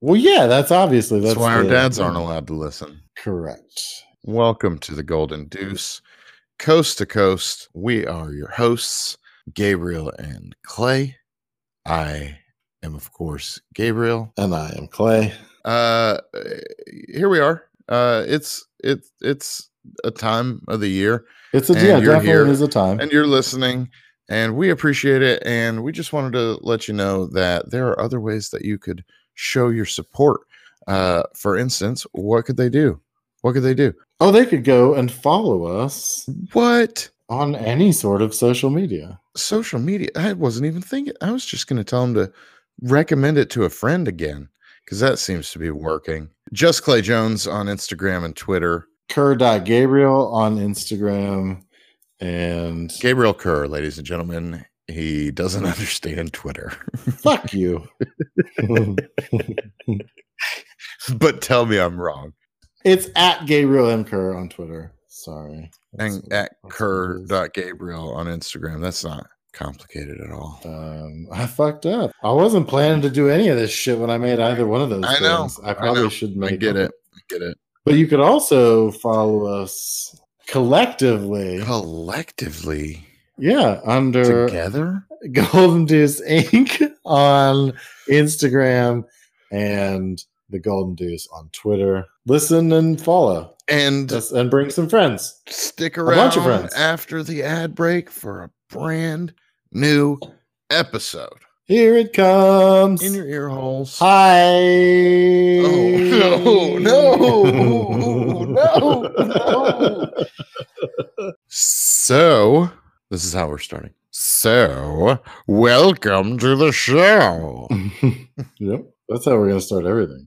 Well, yeah, that's obviously That's, that's, why our the- dads aren't allowed to listen. correct. Welcome to the Golden Deuce, coast to coast. We are your hosts, Gabriel and Clay. I am, of course, Gabriel. And I am Clay. Uh, here we are. Uh, it's it's it's a time of the year, It's a yeah, definitely here, is a time. and you're listening, and we appreciate it. And we just wanted to let you know that there are other ways that you could show your support. Uh, for instance, what could they do? What could they do? oh, they could go and follow us What? on any sort of social media. social media. I wasn't even thinking. I was just going to tell him to recommend it to a friend again because that seems to be working. Just Clay Jones on Instagram and Twitter. Kerr.Gabriel on Instagram and Gabriel Kerr, ladies and gentlemen. He doesn't understand Twitter, fuck you. but tell me I'm wrong. it's at Gabriel M. Kerr on Twitter. Sorry. And That's- at it is. Kerr.Gabriel on Instagram. That's not complicated at all. Um, I fucked up. I wasn't planning to do any of this shit when I made either one of those. I know, things. I I probably know. should I get them. it. I get it. But you could also follow us collectively. Collectively Yeah, under together. Golden Deuce Inc. on Instagram and the Golden Deuce on Twitter. Listen and follow. And Just, and bring some friends. stick bunch around of friends. after the ad break for a brand new episode Here it comes. in your ear holes. Hi. Oh, no, no, no, no. So, this is how we're starting. So, welcome to the show. yep, that's how we're gonna start everything.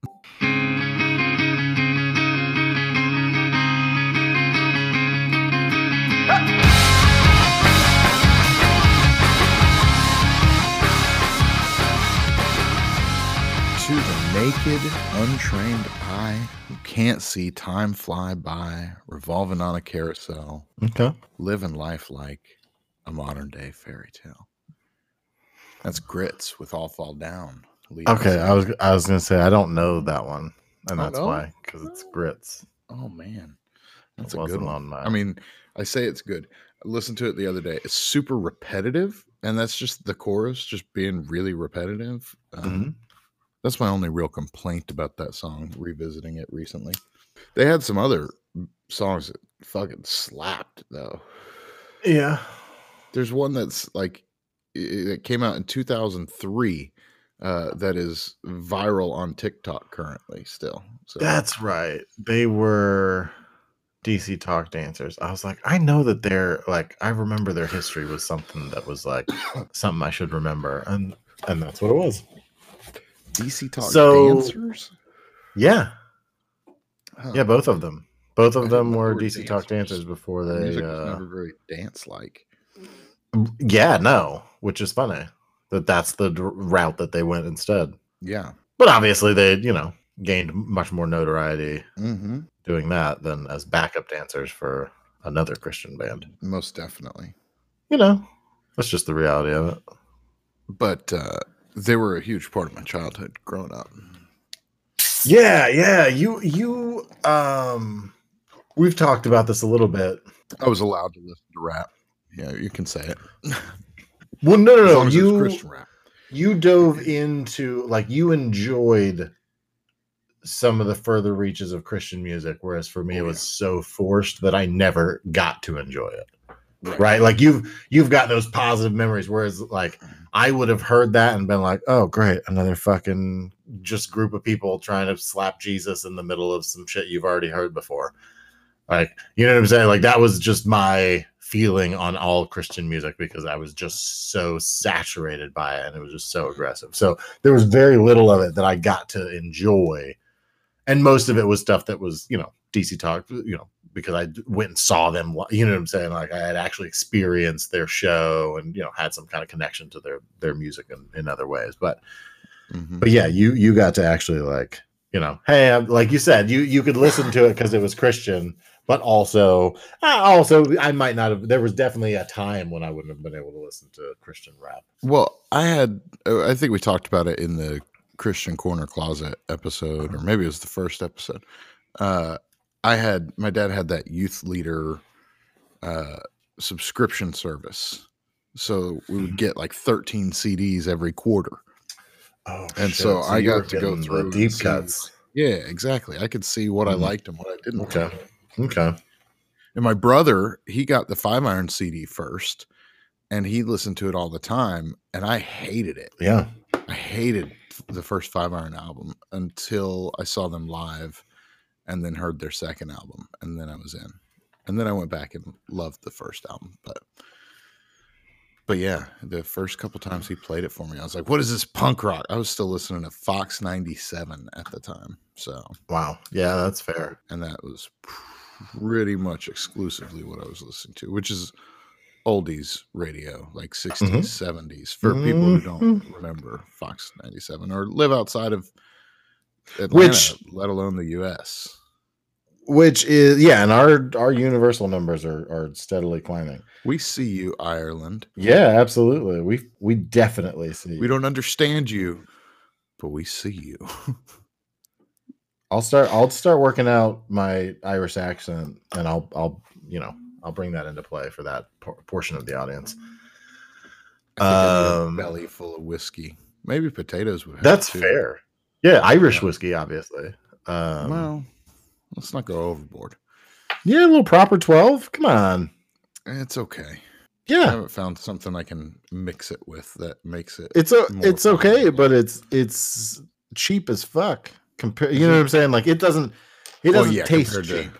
To the naked, untrained eye who can't see time fly by, revolving on a carousel, Okay. living life like a modern day fairy tale. That's grits with all fall down. Okay, I was I was gonna say I don't know that one, and Oh, that's why because it's grits. Oh man, that's It a good one. on mine. I mean, I say it's good. I listened to it the other day. It's super repetitive, and that's just the chorus just being really repetitive. Um, Mhm. That's my only real complaint about that song. Revisiting it recently, they had some other songs that fucking slapped though. Yeah. There's one that's like it came out in 2003 uh, that is viral on TikTok currently still. So That's right. They were DC Talk dancers. I was like, I know that they're like, I remember their history was something that was like something I should remember, and and that's what it was. DC Talk So- dancers. Yeah, Huh. yeah, both of them. Both of them were were DC Talk dancers. dancers before The they. music was Uh, never very dance like. Yeah, no, which is funny that that's the d- route that they went instead. Yeah. But obviously, they you know gained much more notoriety hmm doing that than as backup dancers for another Christian band. Most definitely. You know, that's just the reality of it. But uh, they were a huge part of my childhood growing up. Yeah, yeah. You you um we've talked about this a little bit. I was allowed to listen to rap. Yeah, you can say it. Well, no, no, no. long as it was You you dove into like you enjoyed some of the further reaches of Christian music, whereas for me Oh, it was yeah. so forced that I never got to enjoy it. Right? Like you've you've got those positive memories, whereas like I would have heard that and been like, oh great, another fucking just group of people trying to slap Jesus in the middle of some shit you've already heard before. Like, you know what I'm saying? Like that was just my feeling on all Christian music because I was just so saturated by it and it was just so aggressive. So there was very little of it that I got to enjoy. And most of it was stuff that was, you know, DC Talk, you know, because I went and saw them, you know what I'm saying? Like I had actually experienced their show and, you know, had some kind of connection to their their music in, in other ways. But Mhm. but yeah, you you got to actually like, you know, hey, I'm- like you said, you you could listen to it because it was Christian, but also also I might not have. There was definitely a time when I wouldn't have been able to listen to Christian rap. Well, I had, uh, I think we talked about it in the Christian Corner Closet episode, or maybe it was the first episode. Uh, I had my dad had that youth leader uh, subscription service, so we would get like 13 CDs every quarter. Oh, And shit. so I got to go through deep see- cuts. Yeah, exactly. I could see what I Mhm. liked and what I didn't. like. Okay. Okay. And my brother, he got the Five Iron CD first, and he listened to it all the time, and I hated it. Yeah. I hated the first Five Iron album until I saw them live, and then heard their second album, and then I was in. And then I went back and loved the first album, but but yeah, the first couple times he played it for me, I was like, "What is this punk rock?" I was still listening to Fox '97 at the time, so Wow. Yeah, that's fair. and that was pretty much exclusively what I was listening to, which is oldies radio, like 60s, Mhm. 70s, for people who don't Mhm. remember Fox 97 or live outside of Atlanta, Which- let alone the US. Which is yeah, and our our universal numbers are are steadily climbing. We see you, Ireland. Yeah, absolutely. We we definitely see. You. We don't understand you, but we see you. I'll start. I'll start working out my Irish accent, and I'll I'll you know I'll bring that into play for that por- portion of the audience. I think I need a Um, belly full of whiskey. Maybe potatoes would help. That's fair. Yeah, Irish Yeah. whiskey, obviously. Um, well, let's not go overboard. yeah, a little proper twelve. Come on. It's okay. Yeah. I haven't found something I can mix it with that makes it. it's a, it's okay, but it's it's cheap as fuck. Compare, you know what I'm saying? Like it doesn't it doesn't yeah, taste cheap.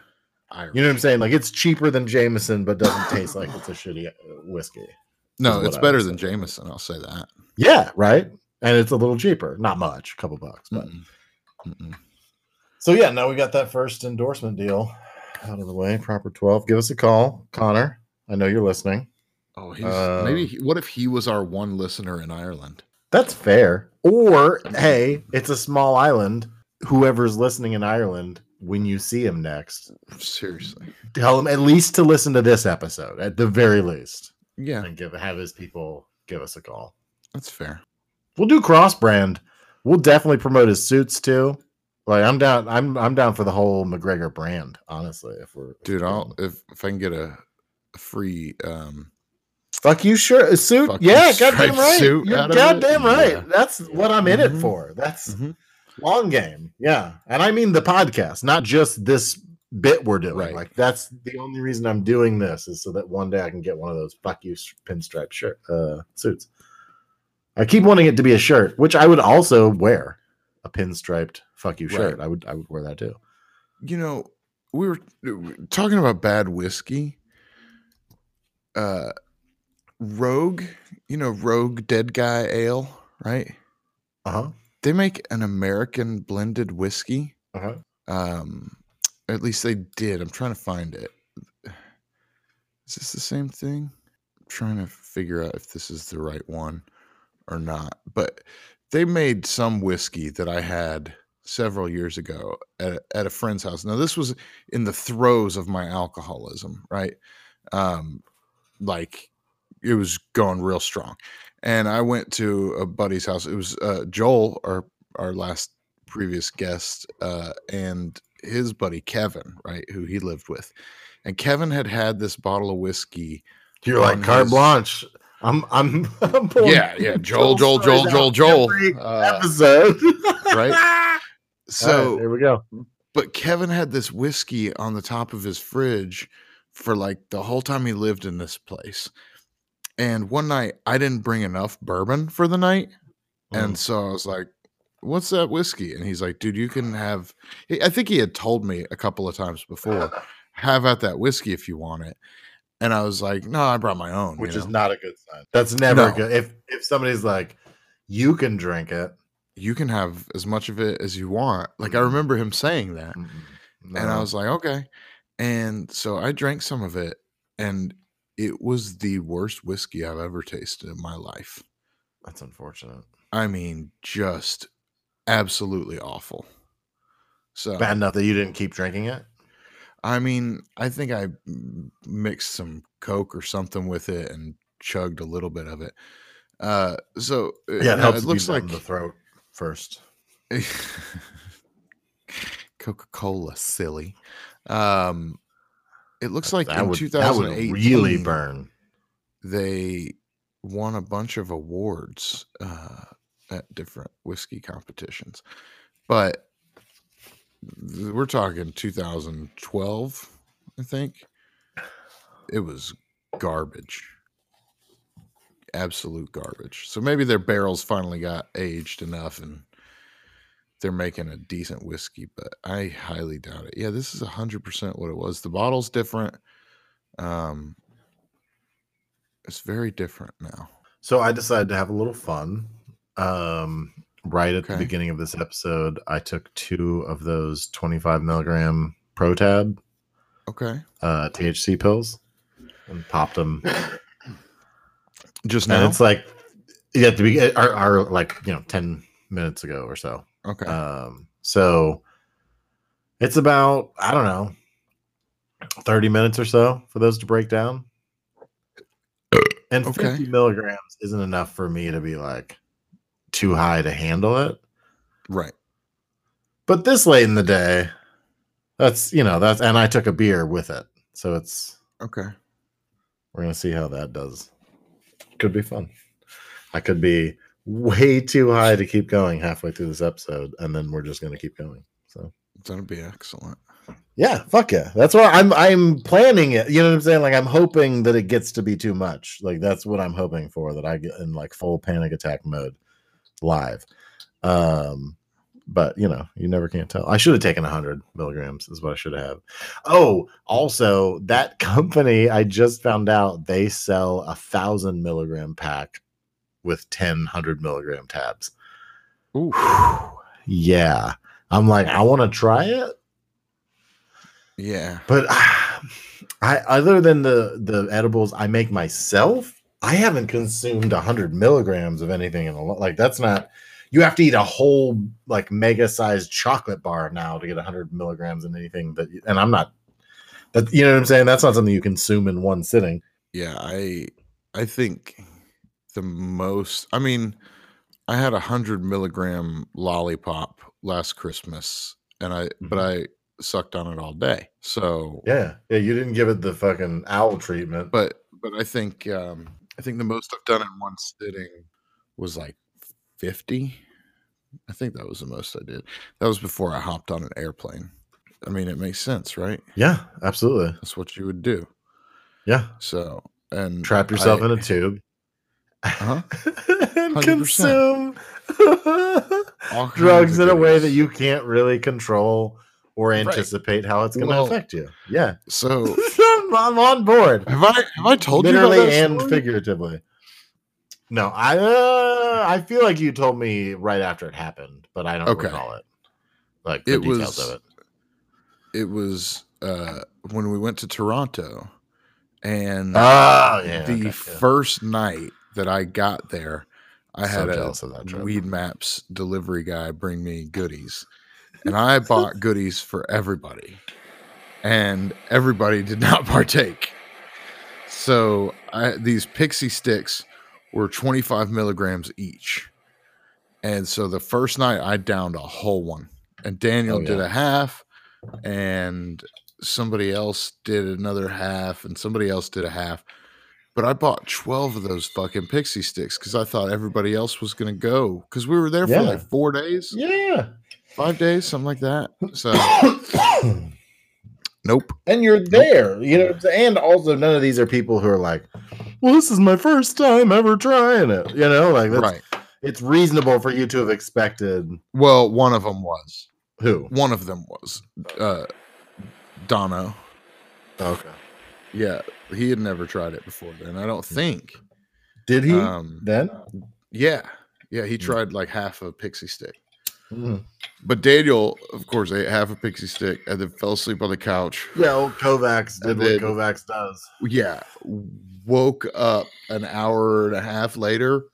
Irish. You know what I'm saying? Like it's cheaper than Jameson, but doesn't taste like it's a shitty uh, whiskey. No, it's better than. Jameson. I'll say that. Yeah, right. And it's a little cheaper, not much, a couple bucks, but Mm-mm. Mm-mm. So yeah. Now we got that first endorsement deal out of the way. Proper twelve. Give us a call, Conor. I know you're listening. Oh, he's Uh, maybe. He, what if he was our one listener in Ireland? That's fair. Or hey, it's a small island. Whoever's listening in Ireland, when you see him next, Seriously. tell him at least to listen to this episode, at the very least, Yeah, and give have his people give us a call. that's fair. We'll do cross brand. We'll definitely promote his suits too. Like I'm down. I'm I'm down for the whole McGregor brand. Honestly, if we're if Dude, we're I'll if if I can get a, a free um fuck you shirt a suit. Yeah, goddamn right. You're it? goddamn right. Yeah. That's what I'm in it Mhm. for. That's Mhm. long game. Yeah, and I mean the podcast, not just this bit we're doing. Right. Like that's the only reason I'm doing this is so that one day I can get one of those fuck you pinstripe shirt uh, suits. I keep wanting it to be a shirt, which I would also wear a pinstriped fuck you Right. shirt. I would I would wear that too. you know, we were we were talking about bad whiskey. Uh Rogue, you know, Rogue Dead Guy Ale, right? Uh huh. They make an American blended whiskey. Uh huh. Um at least they did. I'm trying to find it. Is this the same thing? I'm trying to figure out if this is the right one or not. But they made some whiskey that I had several years ago at, at a friend's house. Now this was in the throes of my alcoholism, right? Um like it was going real strong. And I went to a buddy's house. It was uh Joel, our our last previous guest, uh, and his buddy Kevin, right, who he lived with. And Kevin had had this bottle of whiskey. You're like carte his- blanche. I'm I'm, I'm Yeah, yeah, Joel, Joel Joel, Joel, Joel, Joel. every Uh, episode. right? So so, there we go. but Kevin had this whiskey on the top of his fridge for like the whole time he lived in this place. And one night I didn't bring enough bourbon for the night. Mm. And so I was like, what's that whiskey? And he's like, dude, you can have, I think he had told me a couple of times before, have at that whiskey if you want it. And I was like, no, I brought my own. you which is not a good sign. That's never No. good. If if somebody's like, you can drink it, you can have as much of it as you want. Like I Mhm. remember him saying that. mm-mm, And I was like, okay. And so I drank some of it, and it was the worst whiskey I've ever tasted in my life. that's unfortunate. I mean, just absolutely awful. So, Bad enough that you didn't keep drinking it. I mean, I think I mixed some Coke or something with it and chugged a little bit of it. Uh, so uh, Yeah, it no, helps. it looks like the throat first. Coca Cola, silly. Um, it looks like that in would, that 2018 would really burn. they won a bunch of awards uh, at different whiskey competitions, but we're talking 2012, I think. It was garbage, absolute garbage. So maybe their barrels finally got aged enough and they're making a decent whiskey, but I highly doubt it. Yeah, this is 100% what it was. The bottle's different. Um, it's very different now. So I decided to have a little fun. Um, right at the beginning of this episode, I took two of those 25 milligram Protab Okay. uh, THC pills and popped them. Just And now? it's like, yeah, to be are, are like you know 10 minutes ago or so. okay. Um, so it's about I don't know 30 minutes or so for those to break down. And Okay. 50 milligrams isn't enough for me to be like too high to handle it. right. But this late in the day, that's you know, that's and I took a beer with it. So it's Okay. we're gonna see how that does. Could be fun. I could be way too high to keep going halfway through this episode, and then we're just gonna keep going. So That'll be excellent. Yeah, fuck yeah. That's why I'm I'm planning it. You know what I'm saying? Like I'm hoping that it gets to be too much. Like that's what I'm hoping for that I get in like full panic attack mode live. Um but you know, you never can tell. I should have taken 100 milligrams is what I should have. Oh, also that company I just found out they sell a thousand milligram pack with 10 100 milligram tabs. Ooh. yeah. I'm like, I want to try it. Yeah. But I, other than the the edibles I make myself, I haven't consumed hundred milligrams of anything in a lot. Like that's not. You have to eat a whole like mega sized chocolate bar now to get hundred milligrams in anything that. And I'm not. That you know what I'm saying. That's not something you consume in one sitting. Yeah. I I think the most I mean, I had a hundred milligram lollipop last Christmas and I but I sucked on it all day. So Yeah, yeah. You didn't give it the fucking owl treatment. but but I think um I think the most I've done in one sitting was like 50. I think that was the most I did. That was before I hopped on an airplane. I mean, it makes sense, right? yeah, absolutely. That's what you would do. Yeah, So, and trap yourself I- in a tube. Uh-huh. and consume drugs in a way that you can't really control or anticipate how it's going to Well- affect you. Yeah, So, I'm on board, have I have I told you literally and story? figuratively. No, I uh, I feel like you told me right after it happened, but I don't Okay. recall it. Like the It details was- of it. It was uh, when we went to Toronto, and Oh yeah, the okay, yeah. first night that I got there, I So had jealous of that a. Weedmaps delivery guy bring me goodies, and I bought goodies for everybody, and everybody did not partake. So I, these pixie sticks were 25 milligrams each, and so the first night I downed a whole one, and Daniel Oh, did yeah. a half, and somebody else did another half, and somebody else did a half. But I bought 12 of those fucking pixie sticks because I thought everybody else was going to go because we were there for like four days, Yeah. five days, something like that. So, nope. and you're there, you know. what I'm saying? And also, none of these are people who are like, "Well, this is my first time ever trying it." You know, like that's, Right. It's reasonable for you to have expected Well, one of them was. who? One of them was uh, Dono. Okay. Yeah, he had never tried it before then. I don't think. Did he Um, then? yeah, yeah, he Mm. tried like half a pixie stick. Mhm. But Daniel, of course, ate half a pixie stick and then fell asleep on the couch. Yeah, old Kovacs did And what then- Kovacs does. Yeah, woke up an hour and a half later,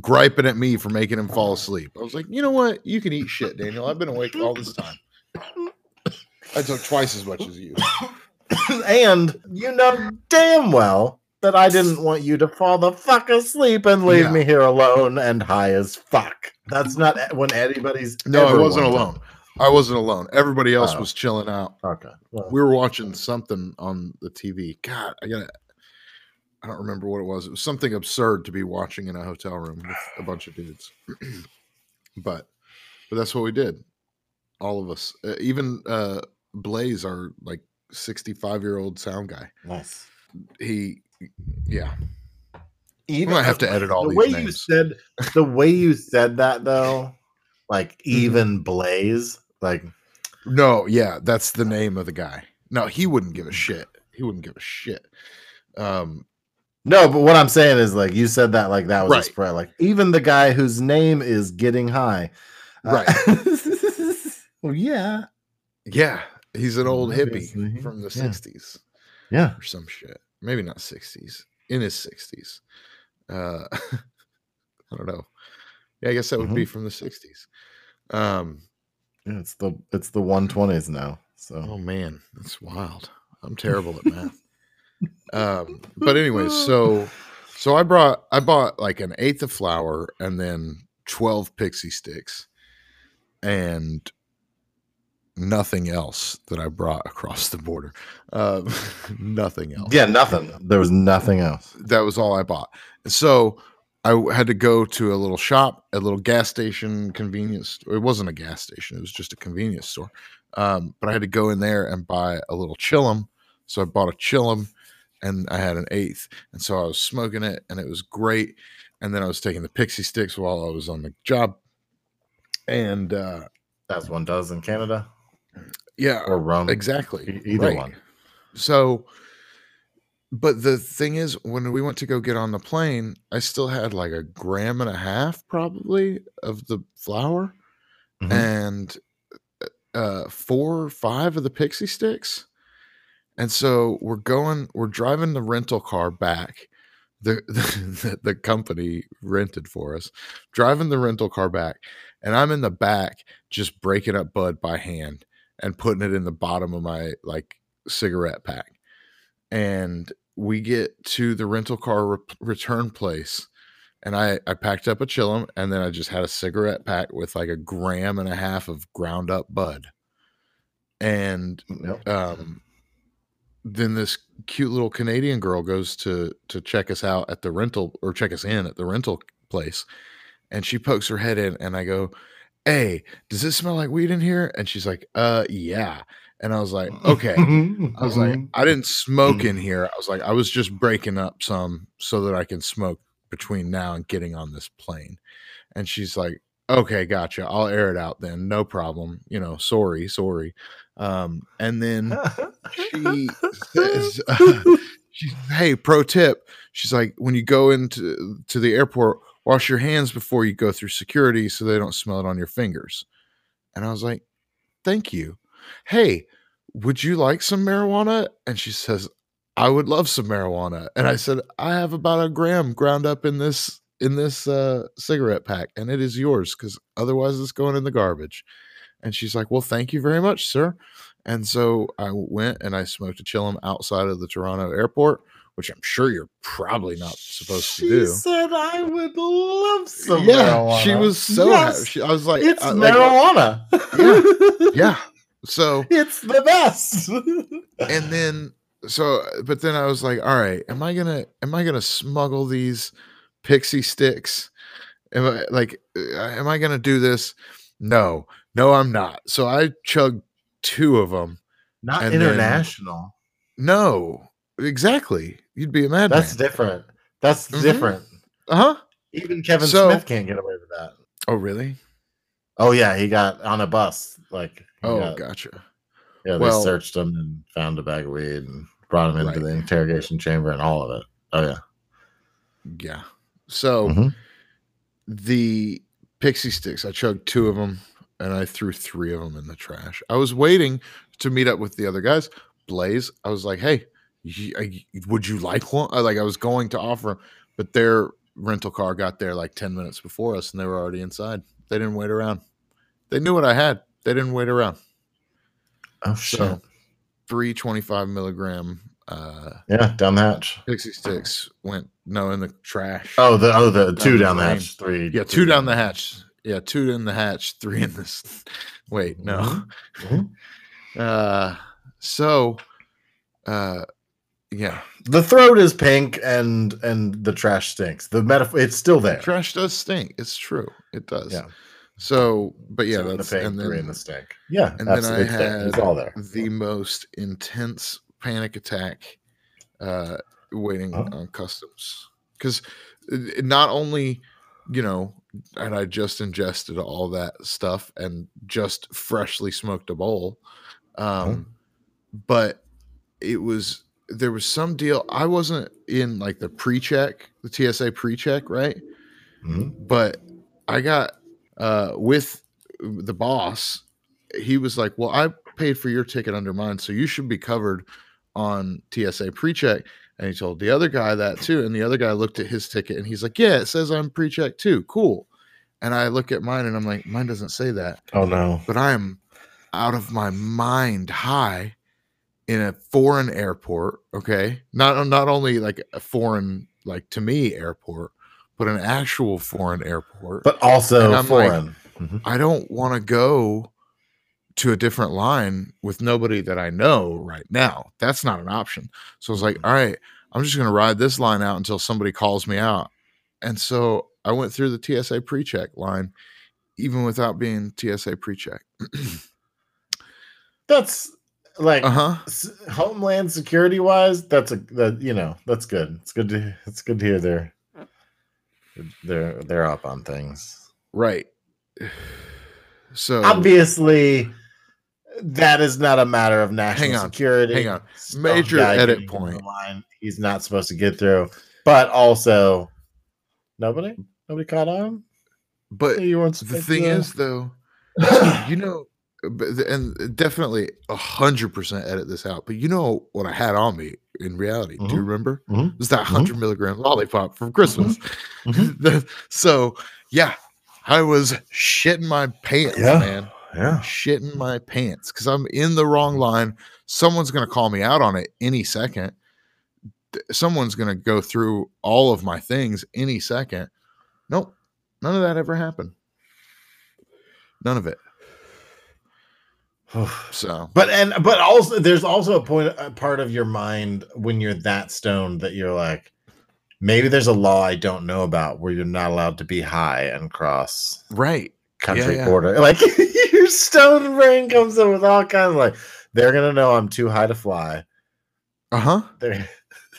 griping at me for making him fall uh-huh. asleep. I was like, you know what? You can eat shit, Daniel. I've been awake all this time. I took twice as much as you. and you know damn well that I didn't want you to fall the fuck asleep and leave Yeah. me here alone and high as fuck. That's not when anybody's. No, I wasn't alone. I wasn't alone. Everybody else Oh. was chilling out. Okay. Well, We were watching something on the TV. God, I gotta. I don't remember what it was. It was something absurd to be watching in a hotel room with a bunch of dudes. but, but that's what we did. All of us, uh, even uh, Blaze, our like sixty-five-year-old sound guy. nice. He, yeah. I Even might have to edit all the these way you said the way you said that though, like Mm-hmm. even Blaze, like No, yeah, that's the name of the guy. No, he wouldn't give a shit. He wouldn't give a shit. Um, no, but what I'm saying is like you said that like that was Right. a spread. Like even the guy whose name is getting high. Uh, well, yeah. yeah, he's an old Obviously, hippie from the yeah. '60s Yeah. or some shit. Maybe not '60s, in his '60s. Uh, I don't know. Yeah, I guess that would Mm-hmm. be from the '60s. Um, Yeah, it's the it's the 120s now. So oh man, that's wild. I'm terrible at math. Um, but anyway, so so I brought I bought like an eighth of flour and then twelve pixie sticks and nothing else that I brought across the border. Um, nothing else. yeah, nothing. There was nothing else. that was all I bought. So I had to go to a little shop, a little gas station convenience. It wasn't a gas station; it was just a convenience store. Um, but I had to go in there and buy a little chillum. So I bought a chillum, and I had an eighth, and so I was smoking it, and it was great. And then I was taking the pixie sticks while I was on the job, and uh, As one does in Canada yeah, or rum. exactly, E- either right. one. So, but the thing is, when we went to go get on the plane, I still had like a gram and a half probably of the flour Mhm. and uh, four or five of the pixie sticks. And so we're going, we're driving the rental car back. The, the the company rented for us, driving the rental car back, and I'm in the back just breaking up bud by hand and putting it in the bottom of my like cigarette pack. And we get to the rental car re- return place, and I I packed up a chillum, and then I just had a cigarette pack with like a gram and a half of ground up bud, and Yep. um, then this cute little Canadian girl goes to to check us out at the rental or check us in at the rental place, and she pokes her head in, and I go, "Hey, does it smell like weed in here?" And she's like, "Uh, yeah." And I was like, "Okay." I was like, I didn't smoke in here. I was like, I was just breaking up some so that I can smoke between now and getting on this plane. And she's like, okay, gotcha. I'll air it out then. No problem. You know, sorry, sorry. Um, and then she says, she, hey, pro tip. She's like, when you go into to the airport, wash your hands before you go through security so they don't smell it on your fingers. And I was like, thank you. Hey, would you like some marijuana? And she says, I would love some marijuana. And I said, I have about a gram ground up in this in this uh, cigarette pack, and it is yours because otherwise it's going in the garbage. And she's like, Well, thank you very much, sir. And so I went and I smoked a chillum outside of the Toronto airport, which I'm sure you're probably not supposed she to do. She said I would love some yeah, marijuana. she was so Yes, happy. She, I was like, it's I- like, marijuana. yeah. Yeah. So It's the best. and then so but then i was like all right am i gonna am i gonna smuggle these pixie sticks am i like uh, am i gonna do this no no i'm not so i chugged two of them Not And then- international. no exactly you'd be a madman That's different. That's Mhm. different. uh-huh Even Kevin So- Smith can't get away with that. oh really Oh yeah, he got on a bus. Like oh got- gotcha yeah, they well- searched him and found a bag of weed and brought him into Right. the interrogation chamber and all of it. Oh yeah. yeah so Mhm. the pixie sticks i chugged two of them and i threw three of them in the trash i was waiting to meet up with the other guys blaze i was like hey would you like one like i was going to offer 'em, but their rental car got there like 10 minutes before us and they were already inside they didn't wait around they knew what i had they didn't wait around Oh shit. so three 25 milligram Uh, Yeah, down the hatch. Pixie sticks went no in the trash. Oh, the oh the two down the hatch, three. yeah, two down the hatch. Yeah, two in the hatch, three in this. Wait, no. Mhm. Uh, so, uh, yeah, The throat is pink and and the trash stinks. The metaphor, it's still there. trash does stink. It's true. It does. Yeah. So, but yeah, in that's the pink, and three in then the stink. Yeah, and then I it's, there. it's had all there. the most intense panic attack uh waiting on customs because not only you know and i just ingested all that stuff and just freshly smoked a bowl um but it was there was some deal i wasn't in like the pre-check the tsa pre-check right Mhm. but I got uh with the boss. He was like, "Well, I paid for your ticket under mine, so you should be covered on TSA pre-check." And he told the other guy that too, and the other guy looked at his ticket and he's like, "Yeah, it says I'm pre-check too. Cool." And I look at mine and I'm like, "Mine doesn't say that." Oh no. But I am out of my mind high in a foreign airport, okay? Not not only like a foreign like to me airport, but an actual foreign airport. But also I'm like- foreign. Mhm. I don't want to go to a different line with nobody that I know right now. That's not an option. So I was like, all right, I'm just going to ride this line out until somebody calls me out. And so I went through the TSA pre check line, even without being TSA pre check. That's like uh huh. s- homeland security wise. That's a that you know that's good. It's good to it's good to hear they're they're they're up on things. Right. So Obviously, that is not a matter of national Hang on, security. hang on. Major edit point. line he's not supposed to get through, but also nobody nobody caught on. but the thing is, though, you know, and definitely a hundred percent edit this out. But you know what I had on me in reality? Do you Mhm. remember? Mhm. It was that Mhm. hundred milligram lollipop from Christmas. Mhm. So yeah, I was shitting my pants, Yeah. man. Yeah. Shitting my pants because I'm in the wrong line. Someone's gonna call me out on it any second. Someone's gonna go through all of my things any second. Nope, none of that ever happened. None of it. So But and but also there's also a point a part of your mind when you're that stoned that you're like maybe there's a law I don't know about where you're not allowed to be high and cross right, country yeah. border. Like your stone brain comes up with all kinds of like they're gonna know I'm too high to fly. uh huh. They're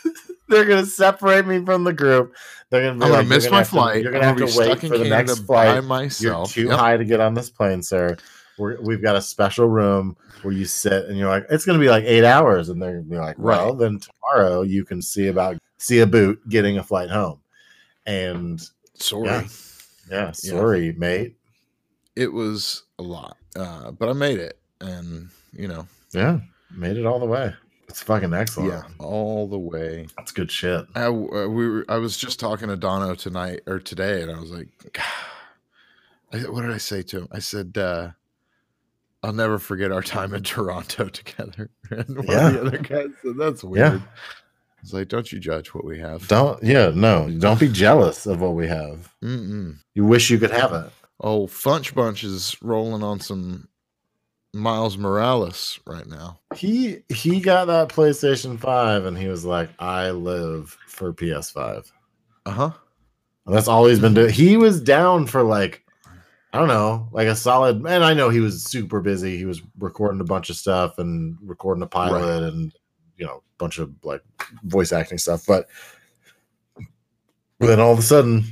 they're gonna separate me from the group. They're gonna be I'm gonna like, "You're miss my have to- flight. you're gonna have be to wait for the next by flight. You're too Yep. high to get on this plane, sir. We're, we've got a special room where you sit, and you're like, it's to be like eight hours, and they're to be like, well, Right. then tomorrow you can see about see a boot getting a flight home, and Sorry. Yeah. yeah, sorry, mate. It was a lot uh but i made it and you know Yeah, made it all the way. It's fucking excellent. yeah all the way that's good shit. I, uh, we were, I was just talking to Dono tonight or today, and I was like, I, what did I say to him? I said, uh, I'll never forget our time in Toronto together. And one of the other guys said, That's weird. Yeah. I was like, Don't you judge what we have. Don't yeah, no, don't be jealous of what we have. Mm-mm. You wish you could have it. Oh, Funch Bunch is rolling on some Miles Morales right now. He he got that PlayStation 5 and he was like, I live for PS5. Uh huh. And that's all he's been doing. He was down for like, I don't know, like a solid. And I know he was super busy. He was recording a bunch of stuff and recording a pilot and you know, a bunch of like voice acting stuff. But then all of a sudden,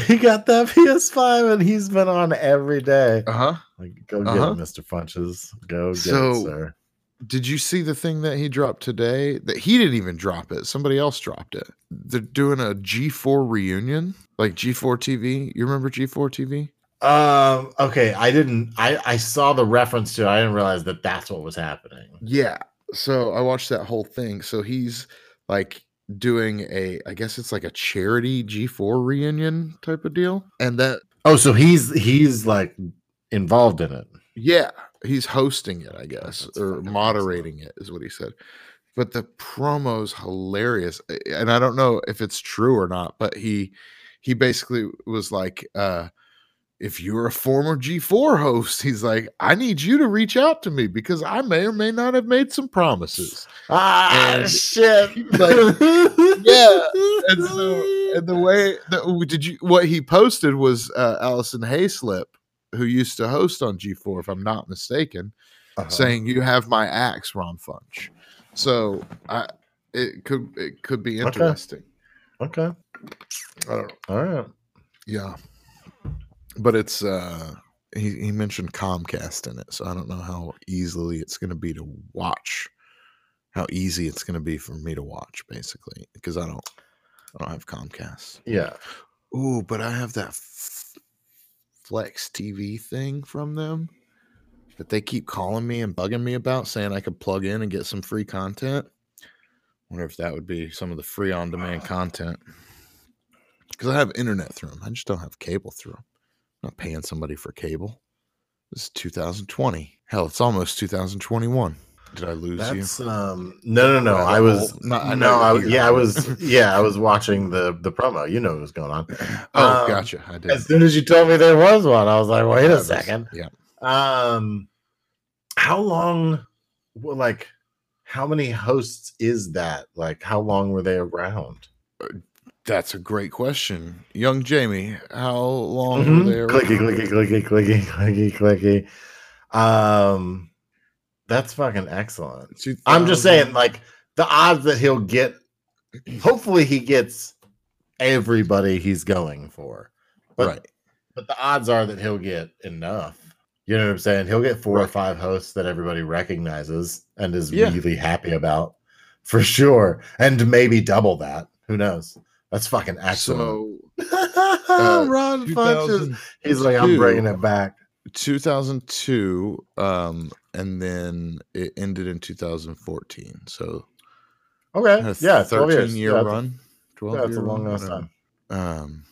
he got that PS5 and he's been on every day. Uh huh. Like, go get Uh-huh. it, Mr. Funches. Go get So- it, sir. Did you see the thing that he dropped today? That he didn't even drop it. Somebody else dropped it. They're doing a G4 reunion, like G4 TV. You remember G4 TV? Um. Okay. I didn't. I I saw the reference to. it. I didn't realize that that's what was happening. Yeah. So I watched that whole thing. So he's like doing a, I guess it's like a charity G4 reunion type of deal. And that, Oh, so he's he's like involved in it. yeah, he's hosting it, I guess, That's or moderating it, is what he said. but the promo's hilarious and i don't know if it's true or not but he he basically was like uh if you're a former G4 host, he's like, I need you to reach out to me because I may or may not have made some promises. Ah, And- shit. like, yeah. And so, and the way that did you, what he posted was uh, Alison Haislip, who used to host on G4, if I'm not mistaken, Uh-huh. saying, You have my axe, Ron Funch. So I, it could, it could be Okay. interesting. okay. Uh, All right. Yeah. But it's uh he, he mentioned Comcast in it, so I don't know how easily it's gonna be to watch. How easy it's gonna be for me to watch, basically, because I don't I don't have Comcast. Yeah. Ooh, but I have that f- Flex TV thing from them that they keep calling me and bugging me about, saying I could plug in and get some free content. Wonder if that would be some of the free on demand content. Because I have internet through them. I just don't have cable through them. Not paying somebody for cable. This is 2020. Hell, it's almost 2021. Did I lose That's you? um no no no. I was. No, I no, I, was- yeah, I was yeah, I was watching the the promo. You know what was going on. Oh, um, gotcha. I did. As soon as you told me there was one, I was like, wait a second. Yeah. Um how long well, like how many hosts is that? Like how long were they around? That's a great question. Young Jamie, how long Mhm. were they around? Clicky, clicky, clicky, clicky, clicky, clicky. Um that's fucking excellent. I'm just saying, like the odds that he'll get. Hopefully, he gets everybody he's going for. But, right. But the odds are that he'll get enough. You know what I'm saying? He'll get four or five hosts that everybody recognizes and is Yeah. really happy about, for sure, and maybe double that. Who knows? That's fucking excellent. So Ron Funches. He's like, I'm 2002 bringing it back. 2002, um, and then it ended in 2014. So Okay, yeah, 12 13 years. year yeah, run. 12 Yeah, it's a long run, ass time. Um,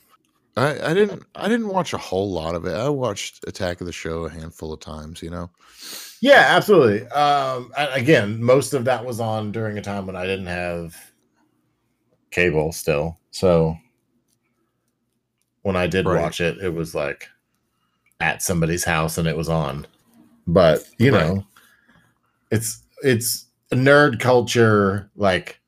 I, I didn't I didn't watch a whole lot of it. I watched Attack of the Show a handful of times. You know. Yeah, absolutely. Um, again, most of that was on during a time when I didn't have cable still. So when I did Right. watch it, it was like at somebody's house and it was on. But you Right. know, it's it's nerd culture. Like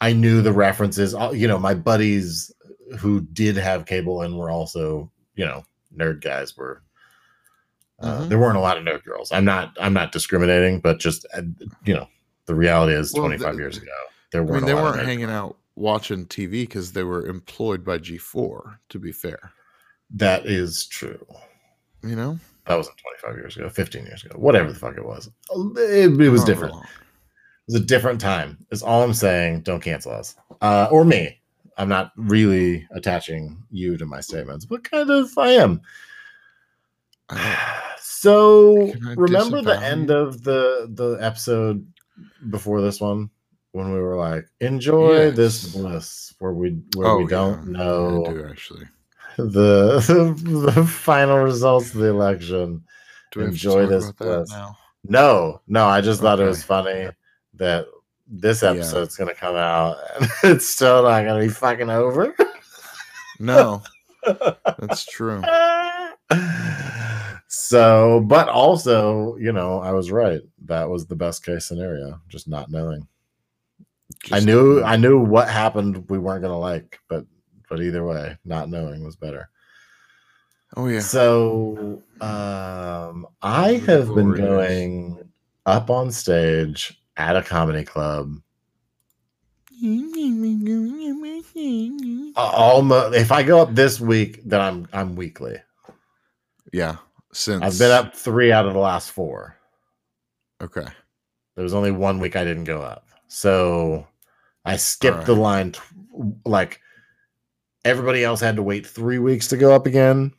I knew the references. You know, my buddies who did have cable and were also you know nerd guys were uh, Mhm. there weren't a lot of nerd girls. I'm not. I'm not discriminating, but just uh, you know, the reality is, Well, 25 the- years ago, there weren't. mean, they a lot weren't of nerd hanging girls. out watching TV because they were employed by G4. To be fair, That is true. you know, That wasn't 25 years ago. 15 years ago. Whatever the fuck it was. It, it was Not different. It was a different time. Is all I'm saying. Don't cancel us uh, or me. I'm not really attaching you to my statements, but kind of I am. So remember the end of the the episode before this one when we were like, enjoy this Yes. bliss where we where Oh, we don't Yeah, know I do actually. the the final results of the election. Do to Enjoy this bliss. No, no, I just thought it was funny that this Yeah. episode's gonna come out and it's still not gonna be fucking over. No, that's true. so, but also, you know, I was right. That was the best case scenario, just not knowing. I knew I knew what happened we weren't gonna like, but but either way, not knowing was better. Oh yeah. So um I have been going up on stage at a comedy club almost if I go up this week, then I'm I'm weekly. Yeah. Since I've been up three out of the last four. Okay. There was only one week I didn't go up. So I skipped the line t- like everybody else had to wait three weeks to go up again.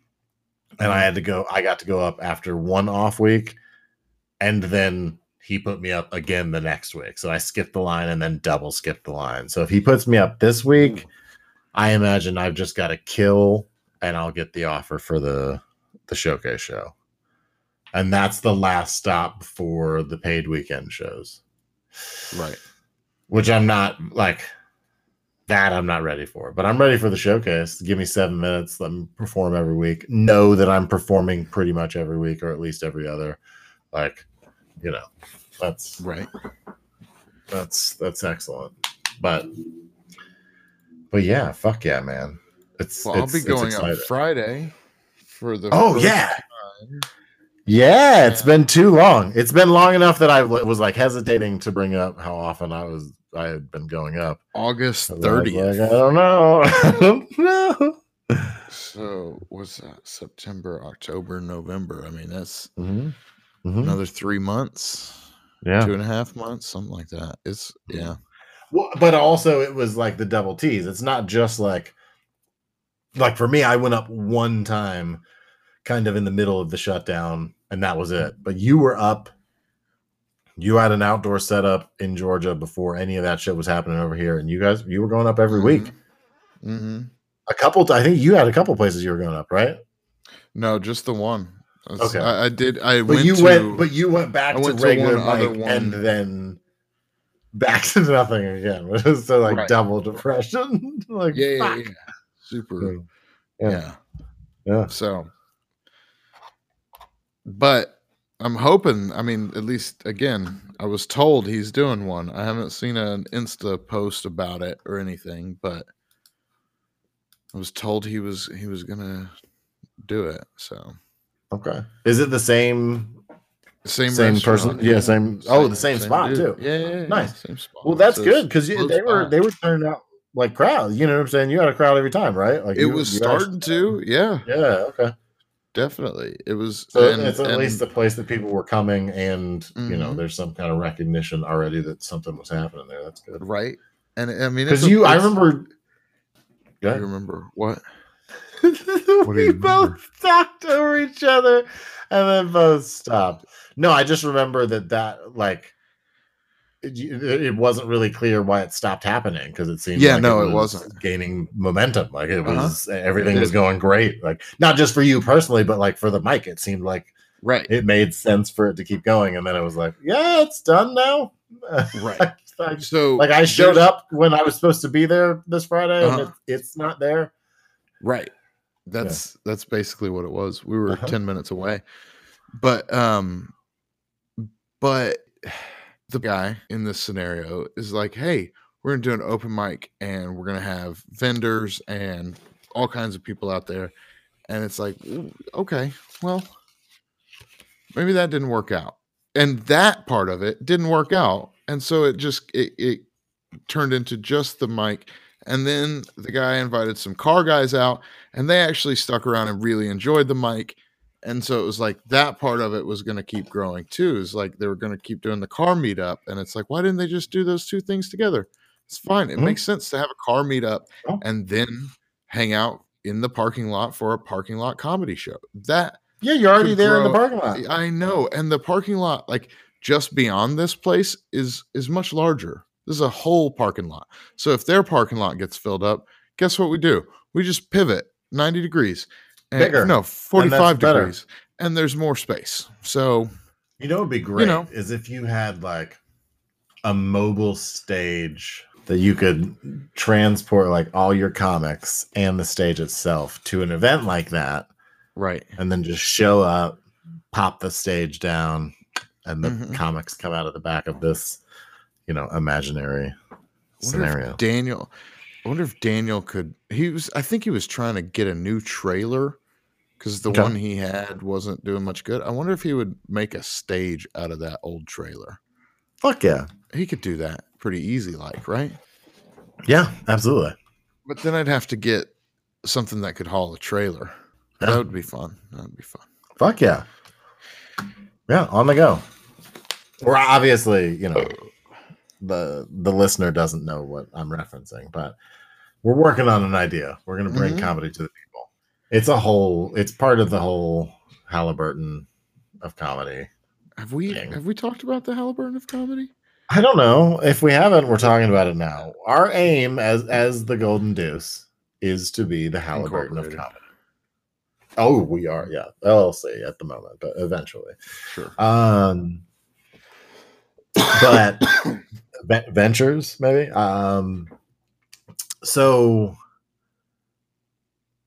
And I mm-hmm. had to go, I got to go up after one off week. And then he put me up again the next week. So I skipped the line and then double skipped the line. So if he puts me up this week, mm. I imagine I've just got to kill and I'll get the offer for the the showcase show. And that's the last stop for the paid weekend shows. Right. Which I'm not like that. I'm not ready for, but I'm ready for the showcase. Give me seven minutes. Let me perform every week. Know that I'm performing pretty much every week, or at least every other. Like, you know, that's Right. that's that's excellent. But but yeah, fuck yeah, man. It's Well, I'll be going on. Friday for the. Oh yeah. time. Yeah, it's been too long. It's been long enough that I was like hesitating to bring up how often I was I had been going up. August thirtieth. Like, I don't know. I don't know. So what's that? September, October, November. I mean, that's Mhm. Mhm. another three months, Yeah. two and a half months, something like that. It's yeah. Well, but also it was like the double T's. It's not just like like for me, I went up one time kind of in the middle of the shutdown, and that was it. But you were up, you had an outdoor setup in Georgia before any of that shit was happening over here, and you guys you were going up every week. Mm-hmm. A couple I think you had a couple places you were going up, right? No, just the one. That's- Okay. I, I did. I But went you to, went but you went back to went to regular one other Mike and then back to nothing again. so like Right. double depression. like yeah, yeah, yeah, super. Yeah. yeah. Yeah. So, but I'm hoping. I mean, at least again, I was told he's doing one. I haven't seen an Insta post about it or anything, but I was told he was he was gonna do it. So Okay. Is it the same? same Same person? Yeah, same- oh, the same spot, dude. too. Yeah, yeah, yeah, Nice. Same spot. Well, that's So good because they were they were turning out like crowds. You know what I'm saying? You had a crowd every time, right? Like It you- was you starting to. Yeah, Yeah. Okay. Definitely. It was. So and- it's at and- least the place that people were coming, and you know, Mhm. there's some kind of recognition already that something was happening there. That's good. right. And I mean, it's Because you, I remember. You Yeah. remember what? we remember? both talked over each other and then both stopped. No, I just remember that that like it, it wasn't really clear why it stopped happening because it seemed Yeah, like no, it was wasn't. gaining momentum. Like it Uh-huh. was everything It was going great. Like not just for you personally, but like for the mic, it seemed like Right. it made sense for it to keep going. And then it was like, yeah, it's done now. Right. like, So like I showed up when I was supposed to be there this Friday, and Uh-huh. it, it's not there. Right. That's that's basically what it was. We were Uh-huh. 10 minutes away. But um but the guy in this scenario is like, "Hey, we're going to do an open mic and we're going to have vendors and all kinds of people out there." And it's like, "Okay, well, maybe that didn't work out." And that part of it didn't work out. And so it just it, it turned into just the mic and then the guy invited some car guys out and they actually stuck around and really enjoyed the mic and so it was like that part of it was going to keep growing too is like they were going to keep doing the car meetup and it's like why didn't they just do those two things together it's fine it Mhm. makes sense to have a car meetup Oh. and then hang out in the parking lot for a parking lot comedy show that Yeah, you're already there in the parking lot. I know, and the parking lot, like just beyond this place, is is much larger. This is a whole parking lot. So if their parking lot gets filled up, guess what we do? We just pivot ninety degrees, and, Bigger. No, forty five better. degrees, and there's more space. So You know, it'd be great know. is if you had like a mobile stage that you could transport like all your comics and the stage itself to an event like that, right, and then just show up, pop the stage down, and the Mhm. comics come out of the back of this, you know, imaginary I wonder if scenario. Daniel, I wonder if Daniel could. He was. I think he was trying to get a new trailer because the Okay. one he had wasn't doing much good. I wonder if he would make a stage out of that old trailer. Fuck yeah, He could do that pretty easy, like right. yeah, absolutely. But then I'd have to get something that could haul a trailer. Yeah. That would be fun. That would be fun. Fuck yeah. Yeah, on the go. Or obviously, you know, the the listener doesn't know what I'm referencing, but we're working on an idea. We're gonna bring Mhm. comedy to the. It's a whole it's part of the whole Halliburton of comedy. Have we Dang. have we talked about the Halliburton of comedy? I don't know. If we haven't, we're talking about it now. Our aim as as the Golden Deuce is to be the Halliburton of comedy. Oh, we are, yeah. LLC at the moment, but eventually. Sure. Um, but ventures, maybe. Um, so,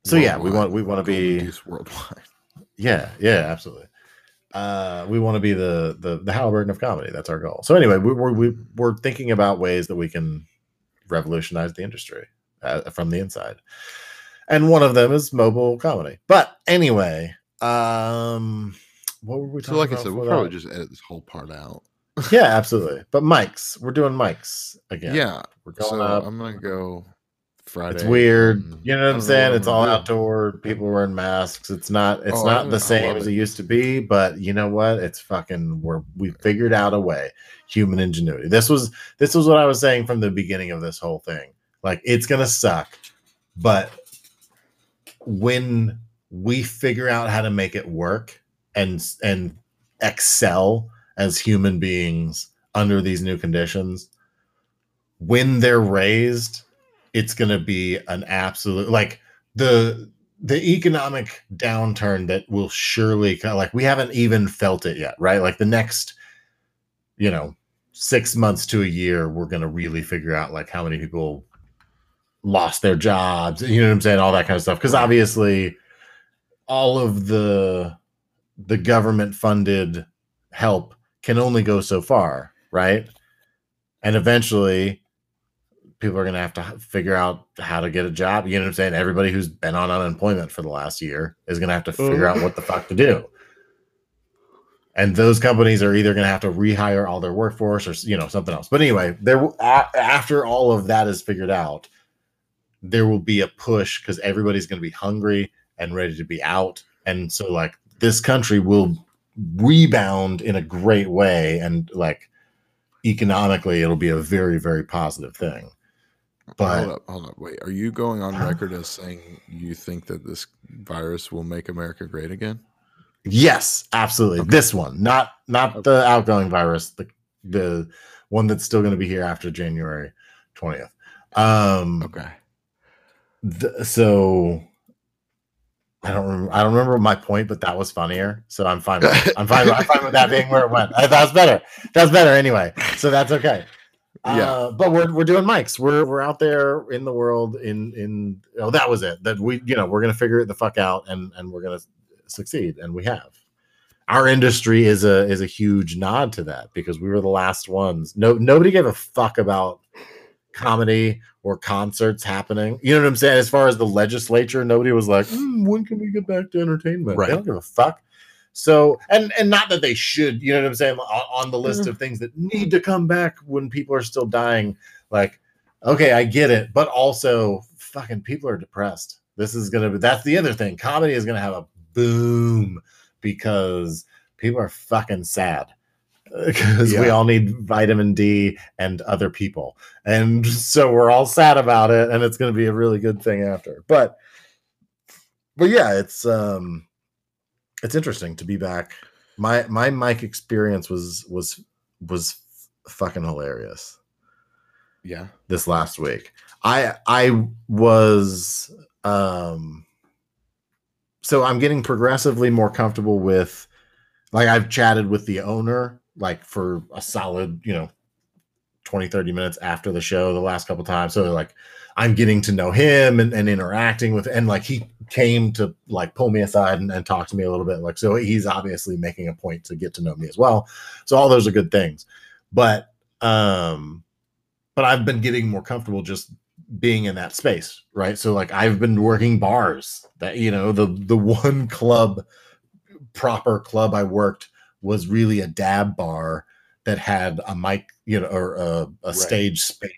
so yeah, we want we want to be worldwide. yeah, yeah, absolutely. Uh, we want to be the the the Halliburton of comedy. That's our goal. So anyway, we, we're we, we're thinking about ways that we can revolutionize the industry uh, from the inside, and one of them is mobile comedy. But anyway, um, what were we So, like I said, we'll before probably that? just edit this whole part out. yeah, absolutely. But mics, we're doing mics again. Yeah. we're going so up. I'm gonna go Friday. It's weird. You know what I'm saying? It's all outdoor. People wearing masks. It's not. It's Oh, not know. the same as it. it used to be. But you know what? It's fucking. We're we figured out a way. Human ingenuity. This was this was what I was saying from the beginning of this whole thing. Like it's gonna suck, but when we figure out how to make it work and and excel as human beings under these new conditions when they're raised it's going to be an absolute like the the economic downturn that will surely co- like we haven't even felt it yet right? Like the next you know 6 months to a year we're going to really figure out like how many people lost their jobs you know what i'm saying? All that kind of stuff because obviously all of the the government funded help can only go so far right? And eventually people are going to have to figure out how to get a job you know what i'm saying? Everybody who's been on unemployment for the last year is going to have to mm-hmm. figure out what the fuck to do. And those companies are either going to have to rehire all their workforce or you know something else. But anyway there after all of that is figured out there will be a push because everybody's going to be hungry and ready to be out. And so like this country will rebound in a great way and like economically it'll be a very very positive thing but- hold up, hold up, wait. Are you going on record as saying you think that this virus will make America great again? yes absolutely Okay. this one not not Okay. the outgoing virus the the one that's still going to be here after january 20th um Okay. th- so I don't remember. I don't remember my point, but that was funnier. So I'm fine. With, I'm fine. I'm fine with that being where it went. That's better. That's better anyway. So that's okay. Yeah. Uh, but we're we're doing mics. We're we're out there in the world. In in oh that was it. That we you know we're gonna figure it the fuck out and and we're gonna succeed and we have. Our industry is a is a huge nod to that because we were the last ones. No nobody gave a fuck about comedy or concerts happening. You know what I'm saying? As far as the legislature, nobody was like, "Hmm, when can we get back to entertainment? Right. They don't give a fuck. So, and and not that they should, you know what I'm saying, on, on the list of things that need to come back when people are still dying. Like, okay, I get it, but also, fucking people are depressed. This is gonna be that's the other thing. Comedy is gonna have a boom because people are fucking sad because we all need vitamin D and other people. And so we're all sad about it and it's going to be a really good thing after. But but yeah, it's um it's interesting to be back. My my mic experience was was was fucking hilarious Yeah. this last week. I I was um so I'm getting progressively more comfortable with like I've chatted with the owner like for a solid, you know, 20 30 minutes after the show the last couple times. So like I'm getting to know him and, and interacting with and like he came to like pull me aside and, and talk to me a little bit. Like so he's obviously making a point to get to know me as well. So all those are good things. But um but I've been getting more comfortable just being in that space, right? So like I've been working bars that you know the the one club proper club I worked was really a dab bar that had a mic, you know, or a, a Right. stage space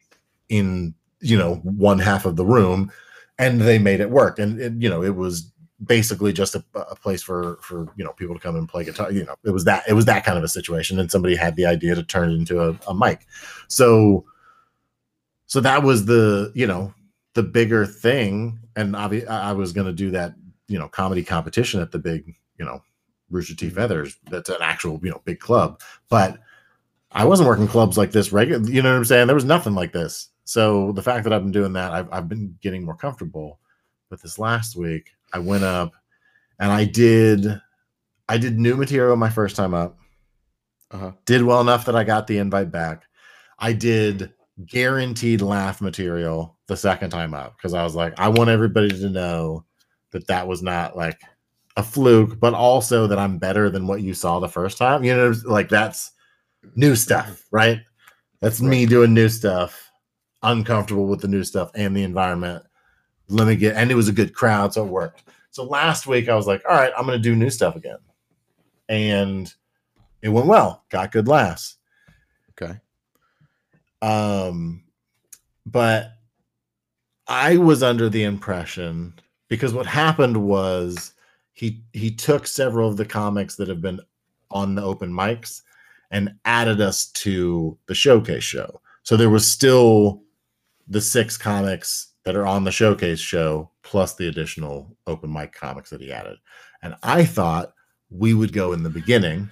in you know one half of the room, and they made it work. And it, you know it was basically just a, a place for for you know people to come and play guitar. You know it was that it was that kind of a situation, and somebody had the idea to turn it into a, a mic. So so that was the you know the bigger thing and i was going to do that you know comedy competition at the big you know rooster Mm-hmm. t feathers that's an actual you know big club but i wasn't working clubs like this regular you know what i'm saying there was nothing like this so the fact that i've been doing that i've, I've been getting more comfortable but this last week i went up and i did i did new material my first time up Uh huh. did well enough that I got the invite back. I did guaranteed laugh material the second time up because I was like, I want everybody to know that that was not like a fluke, but also that I'm better than what you saw the first time. You know, like that's new stuff, right? That's right. me doing new stuff, uncomfortable with the new stuff and the environment. Let me get, and it was a good crowd, so it worked. So last week I was like, all right, I'm going to do new stuff again. And it went well, got good laughs. Okay. Um, but I was under the impression because what happened was he he took several of the comics that have been on the open mics and added us to the showcase show. So there was still the six comics that are on the showcase show plus the additional open mic comics that he added. And I thought we would go in the beginning.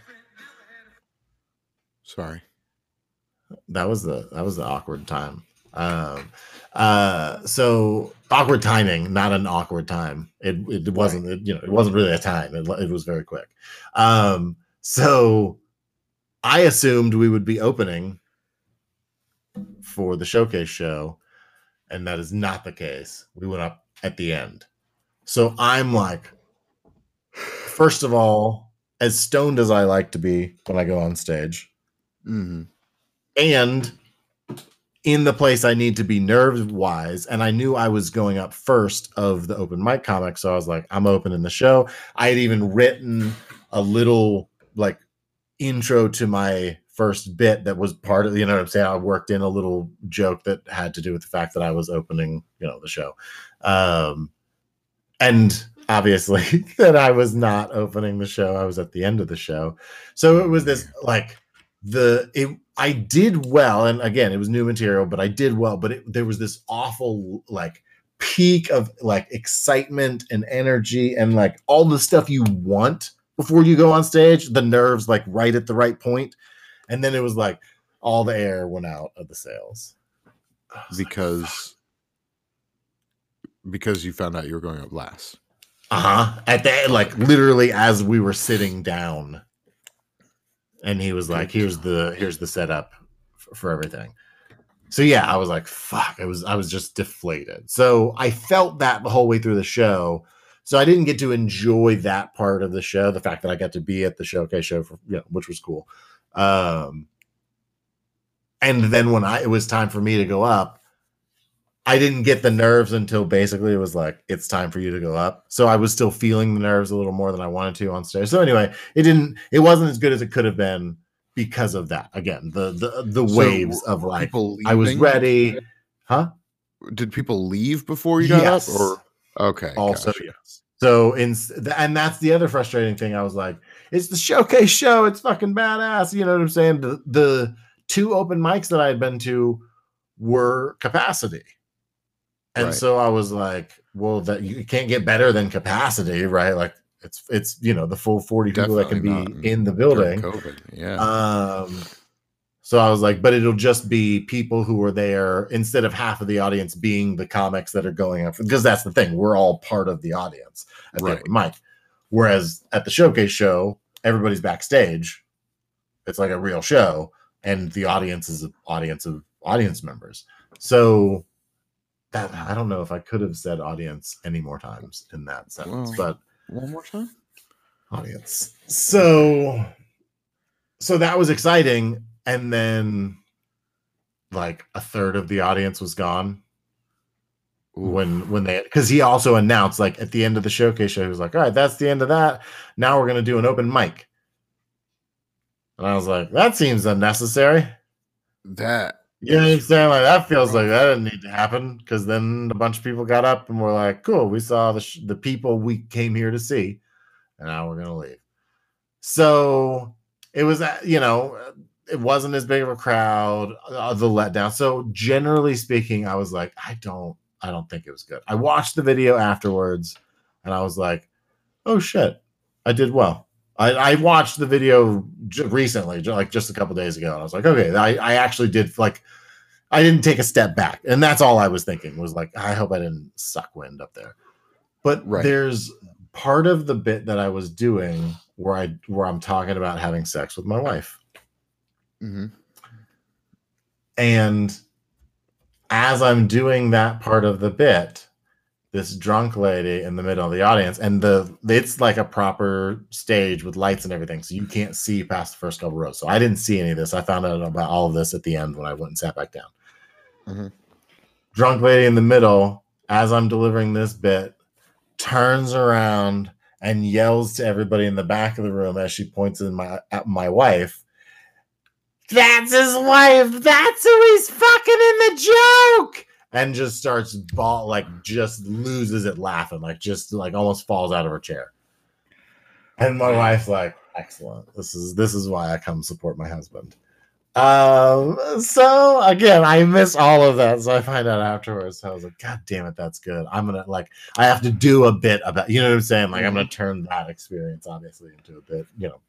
Sorry that was the that was the awkward time. Um, uh, so awkward timing, not an awkward time. It it wasn't it, you know it wasn't really a time. It, it was very quick. Um, so I assumed we would be opening for the showcase show, and that is not the case. We went up at the end. So I'm like, first of all, as stoned as I like to be when I go on stage. Mm-hmm and in the place I need to be nerve wise. And I knew I was going up first of the open mic comic. So I was like, I'm opening the show. I had even written a little like intro to my first bit that was part of, you know what I'm saying? I worked in a little joke that had to do with the fact that I was opening, you know, the show. Um, and obviously that I was not opening the show. I was at the end of the show. So it was this like, the it I did well, and again, it was new material, but I did well. But it, there was this awful like peak of like excitement and energy and like all the stuff you want before you go on stage. The nerves like right at the right point, and then it was like all the air went out of the sails because because you found out you were going up last. Uh huh. At the like literally as we were sitting down and he was like, "Here's the here's the setup for, for everything." So yeah, I was like, "Fuck!" I was I was just deflated. So I felt that the whole way through the show. So I didn't get to enjoy that part of the show. The fact that I got to be at the showcase show, for, you know, which was cool. Um, and then when I it was time for me to go up, I didn't get the nerves until basically it was like it's time for you to go up. So I was still feeling the nerves a little more than I wanted to on stage. So anyway, it didn't it wasn't as good as it could have been because of that. Again, the the the so waves of like I was ready. Huh? Did people leave before you got yes. up or okay. Also gotcha. yes. So in and that's the other frustrating thing. I was like, it's the showcase show. It's fucking badass. You know what I'm saying? The the two open mics that I had been to were capacity. And right. so I was like, well, that you can't get better than capacity, right? Like it's it's you know the full 40 Definitely people that can be in the building. COVID. Yeah. Um so I was like, but it'll just be people who are there instead of half of the audience being the comics that are going up because that's the thing. We're all part of the audience at right. the mic. Whereas at the showcase show, everybody's backstage. It's like a real show, and the audience is an audience of audience members. So that I don't know if I could have said audience any more times in that sentence, but one more time. Audience. So so that was exciting. And then like a third of the audience was gone when when they because he also announced like at the end of the showcase show he was like all right that's the end of that now we're going to do an open mic and i was like that seems unnecessary that you know what I'm saying? Like that feels like that didn't need to happen because then a bunch of people got up and were like, "Cool, we saw the sh- the people we came here to see, and now we're gonna leave." So it was, uh, you know, it wasn't as big of a crowd. Uh, the letdown. So generally speaking, I was like, I don't, I don't think it was good. I watched the video afterwards, and I was like, "Oh shit, I did well." I, I watched the video recently, like just a couple days ago, and I was like, okay, I, I actually did like, I didn't take a step back, and that's all I was thinking was like, I hope I didn't suck wind up there. But right. there's part of the bit that I was doing where I where I'm talking about having sex with my wife. Mm-hmm. And as I'm doing that part of the bit, this drunk lady in the middle of the audience, and the it's like a proper stage with lights and everything, so you can't see past the first couple rows. So I didn't see any of this. I found out about all of this at the end when I went and sat back down. Mm-hmm. Drunk lady in the middle, as I'm delivering this bit, turns around and yells to everybody in the back of the room as she points in my at my wife. That's his wife. That's who he's fucking in the joke. And just starts ball like just loses it laughing, like just like almost falls out of her chair. And my wife's like, excellent. This is this is why I come support my husband. Um, so again, I miss all of that. So I find out afterwards. So I was like, God damn it, that's good. I'm gonna like I have to do a bit about you know what I'm saying? Like I'm gonna mm-hmm. turn that experience obviously into a bit, you know.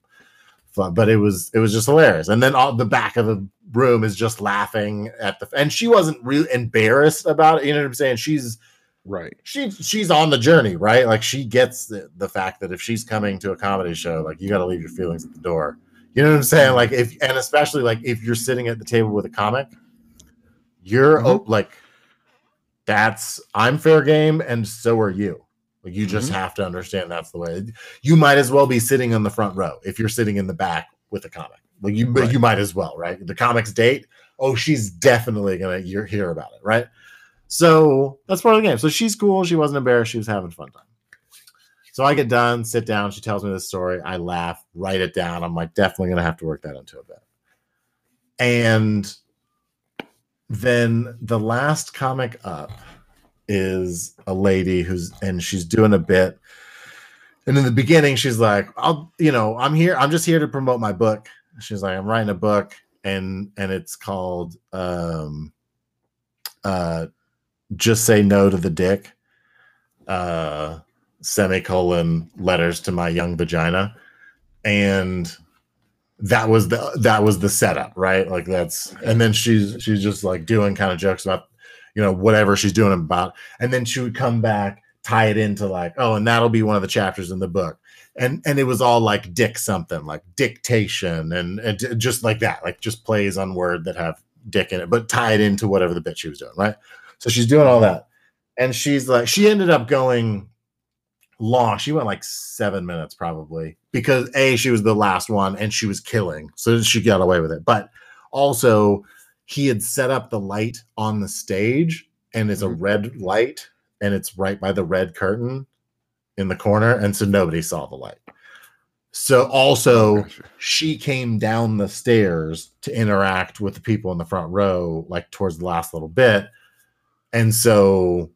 But it was it was just hilarious. And then all the back of the room is just laughing at the and she wasn't really embarrassed about it. You know what I'm saying? She's right she she's on the journey right like she gets the, the fact that if she's coming to a comedy show like you got to leave your feelings at the door you know what I'm saying? Like if and especially like if you're sitting at the table with a comic, you're mm-hmm. oh, like that's I'm fair game and so are you. Like you just mm-hmm. have to understand that's the way. You might as well be sitting in the front row if you're sitting in the back with a comic. Like you right. you might as well, right? The comics date, oh, she's definitely gonna hear about it, right? So that's part of the game. So she's cool. She wasn't embarrassed. She was having fun time. So I get done, sit down. She tells me this story. I laugh, write it down. I'm like, definitely going to have to work that into a bit. And then the last comic up is a lady who's, and she's doing a bit. And in the beginning, she's like, I'll, you know, I'm here. I'm just here to promote my book. She's like, I'm writing a book and, and it's called, um, uh, just say no to the dick. Uh, semicolon letters to my young vagina and that was the that was the setup right like that's and then she's she's just like doing kind of jokes about you know whatever she's doing about and then she would come back tie it into like oh and that'll be one of the chapters in the book and and it was all like dick something like dictation and, and just like that like just plays on word that have dick in it but tie it into whatever the bit she was doing right so she's doing all that and she's like she ended up going long. She went like seven minutes probably because a she was the last one and she was killing, so she got away with it. But also, he had set up the light on the stage, and it's a mm-hmm. red light, and it's right by the red curtain in the corner, and so nobody saw the light. So also, oh, she came down the stairs to interact with the people in the front row, like towards the last little bit, and so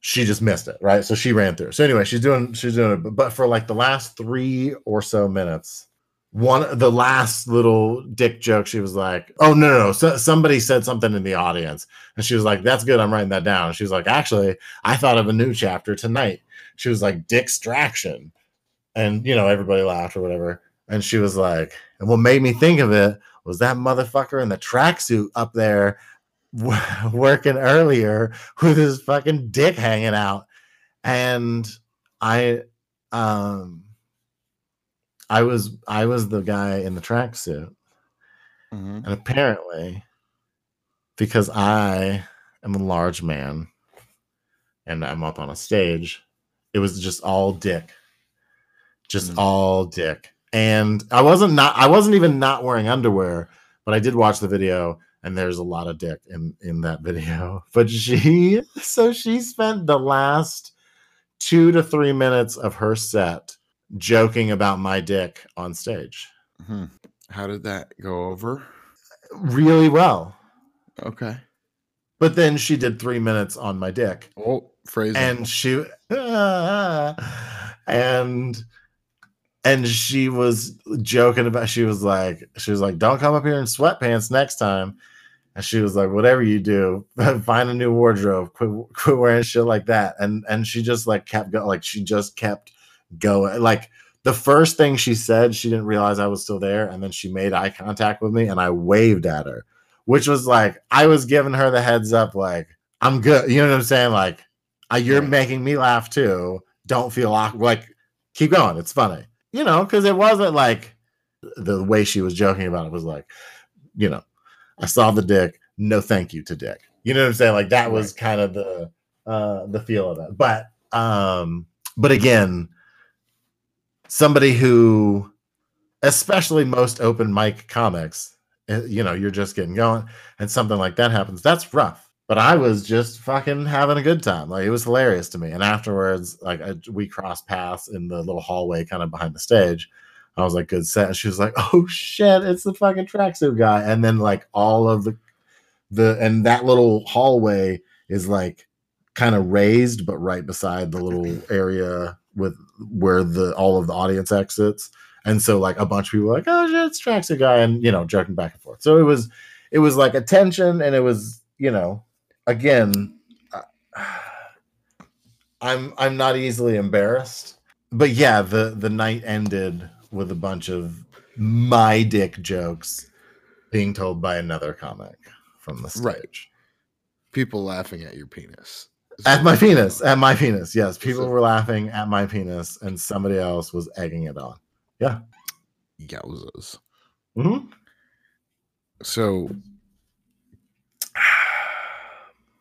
she just missed it, right? So she ran through. So anyway, she's doing she's doing it, but for like the last three or so minutes, one the last little dick joke, she was like, "Oh no, no, no!" So, somebody said something in the audience, and she was like, "That's good. I'm writing that down." she was like, "Actually, I thought of a new chapter tonight." She was like, "Dickstraction," and you know everybody laughed or whatever. And she was like, "And what made me think of it was that motherfucker in the tracksuit up there." working earlier with his fucking dick hanging out and i um i was i was the guy in the tracksuit mm-hmm. and apparently because i am a large man and i'm up on a stage it was just all dick just mm-hmm. all dick and i wasn't not i wasn't even not wearing underwear but i did watch the video and there's a lot of dick in in that video but she so she spent the last two to three minutes of her set joking about my dick on stage hmm how did that go over really well okay but then she did three minutes on my dick oh phrase and she and and she was joking about she was like she was like don't come up here in sweatpants next time and she was like, "Whatever you do, find a new wardrobe. Quit, quit wearing shit like that." And and she just like kept going. Like she just kept going. Like the first thing she said, she didn't realize I was still there, and then she made eye contact with me, and I waved at her, which was like I was giving her the heads up, like I'm good. You know what I'm saying? Like you're making me laugh too. Don't feel awkward. Like keep going. It's funny. You know, because it wasn't like the way she was joking about it was like, you know I saw the dick. no thank you to dick. You know what I'm saying? Like that was kind of the uh the feel of it. But um but again, somebody who especially most open mic comics, eh, you know, you're just getting going and something like that happens. That's rough. But I was just fucking having a good time. Like it was hilarious to me. And afterwards, like I, we crossed paths in the little hallway kind of behind the stage. I was like, good set. And she was like, oh shit, it's the fucking tracksuit guy. And then like all of the the and that little hallway is like kind of raised, but right beside the little area with where the all of the audience exits. And so like a bunch of people like, oh shit, it's tracksuit guy, and you know, joking back and forth. So it was it was like attention, and it was, you know, again, uh, I'm I'm not easily embarrassed. But yeah, the the night ended with a bunch of my dick jokes being told by another comic from the stage. Right. People laughing at your penis. At my penis, at my penis. Yes, people were laughing at my penis, and somebody else was egging it on. Yeah. Yowzas. Mhm. So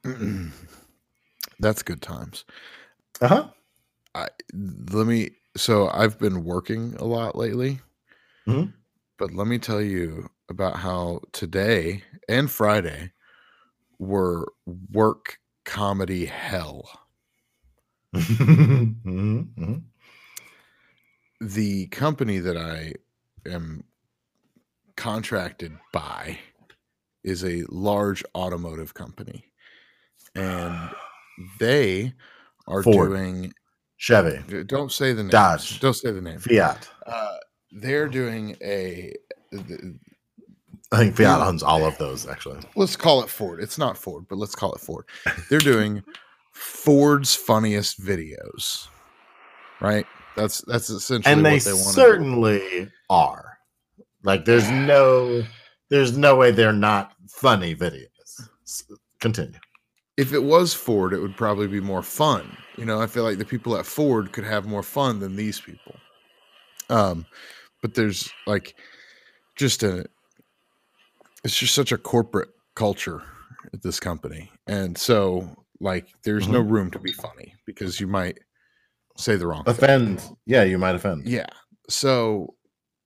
that's good times. Uh huh. I let me so I've been working a lot lately. Mhm. But let me tell you about how today and Friday were work comedy hell. Mhm, mhm. The company that I am contracted by is a large automotive company. And they are Ford. doing Chevy, don't say the name. Dodge. Don't say the name. Fiat. Uh, they're doing a I think Fiat owns all of those actually. let's call it Ford. It's not Ford, but let's call it Ford. They're doing Ford's funniest videos. Right? That's that's essentially And they, what they certainly are. Like there's no there's no way they're not funny videos. Continue. If it was Ford, it would probably be more fun. You know, I feel like the people at Ford could have more fun than these people. Um, but there's like just a it's just such a corporate culture at this company. And so like there's no room to be funny because you might say the wrong thing. Offend. Yeah, you might offend. Yeah. So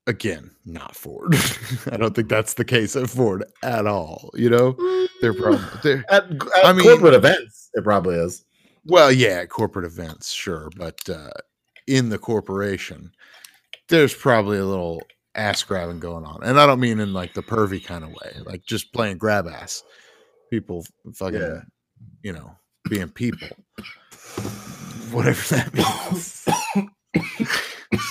again, not Ford. I don't think that's the case at Ford at all. You know, they're probably they're at, at I mean- corporate events. It probably is. well, yeah, corporate events, sure, but uh, in the corporation, there's probably a little ass grabbing going on, and I don't mean in like the pervy kind of way, like just playing grab ass. People fucking, Yeah. you know, being people, whatever that means.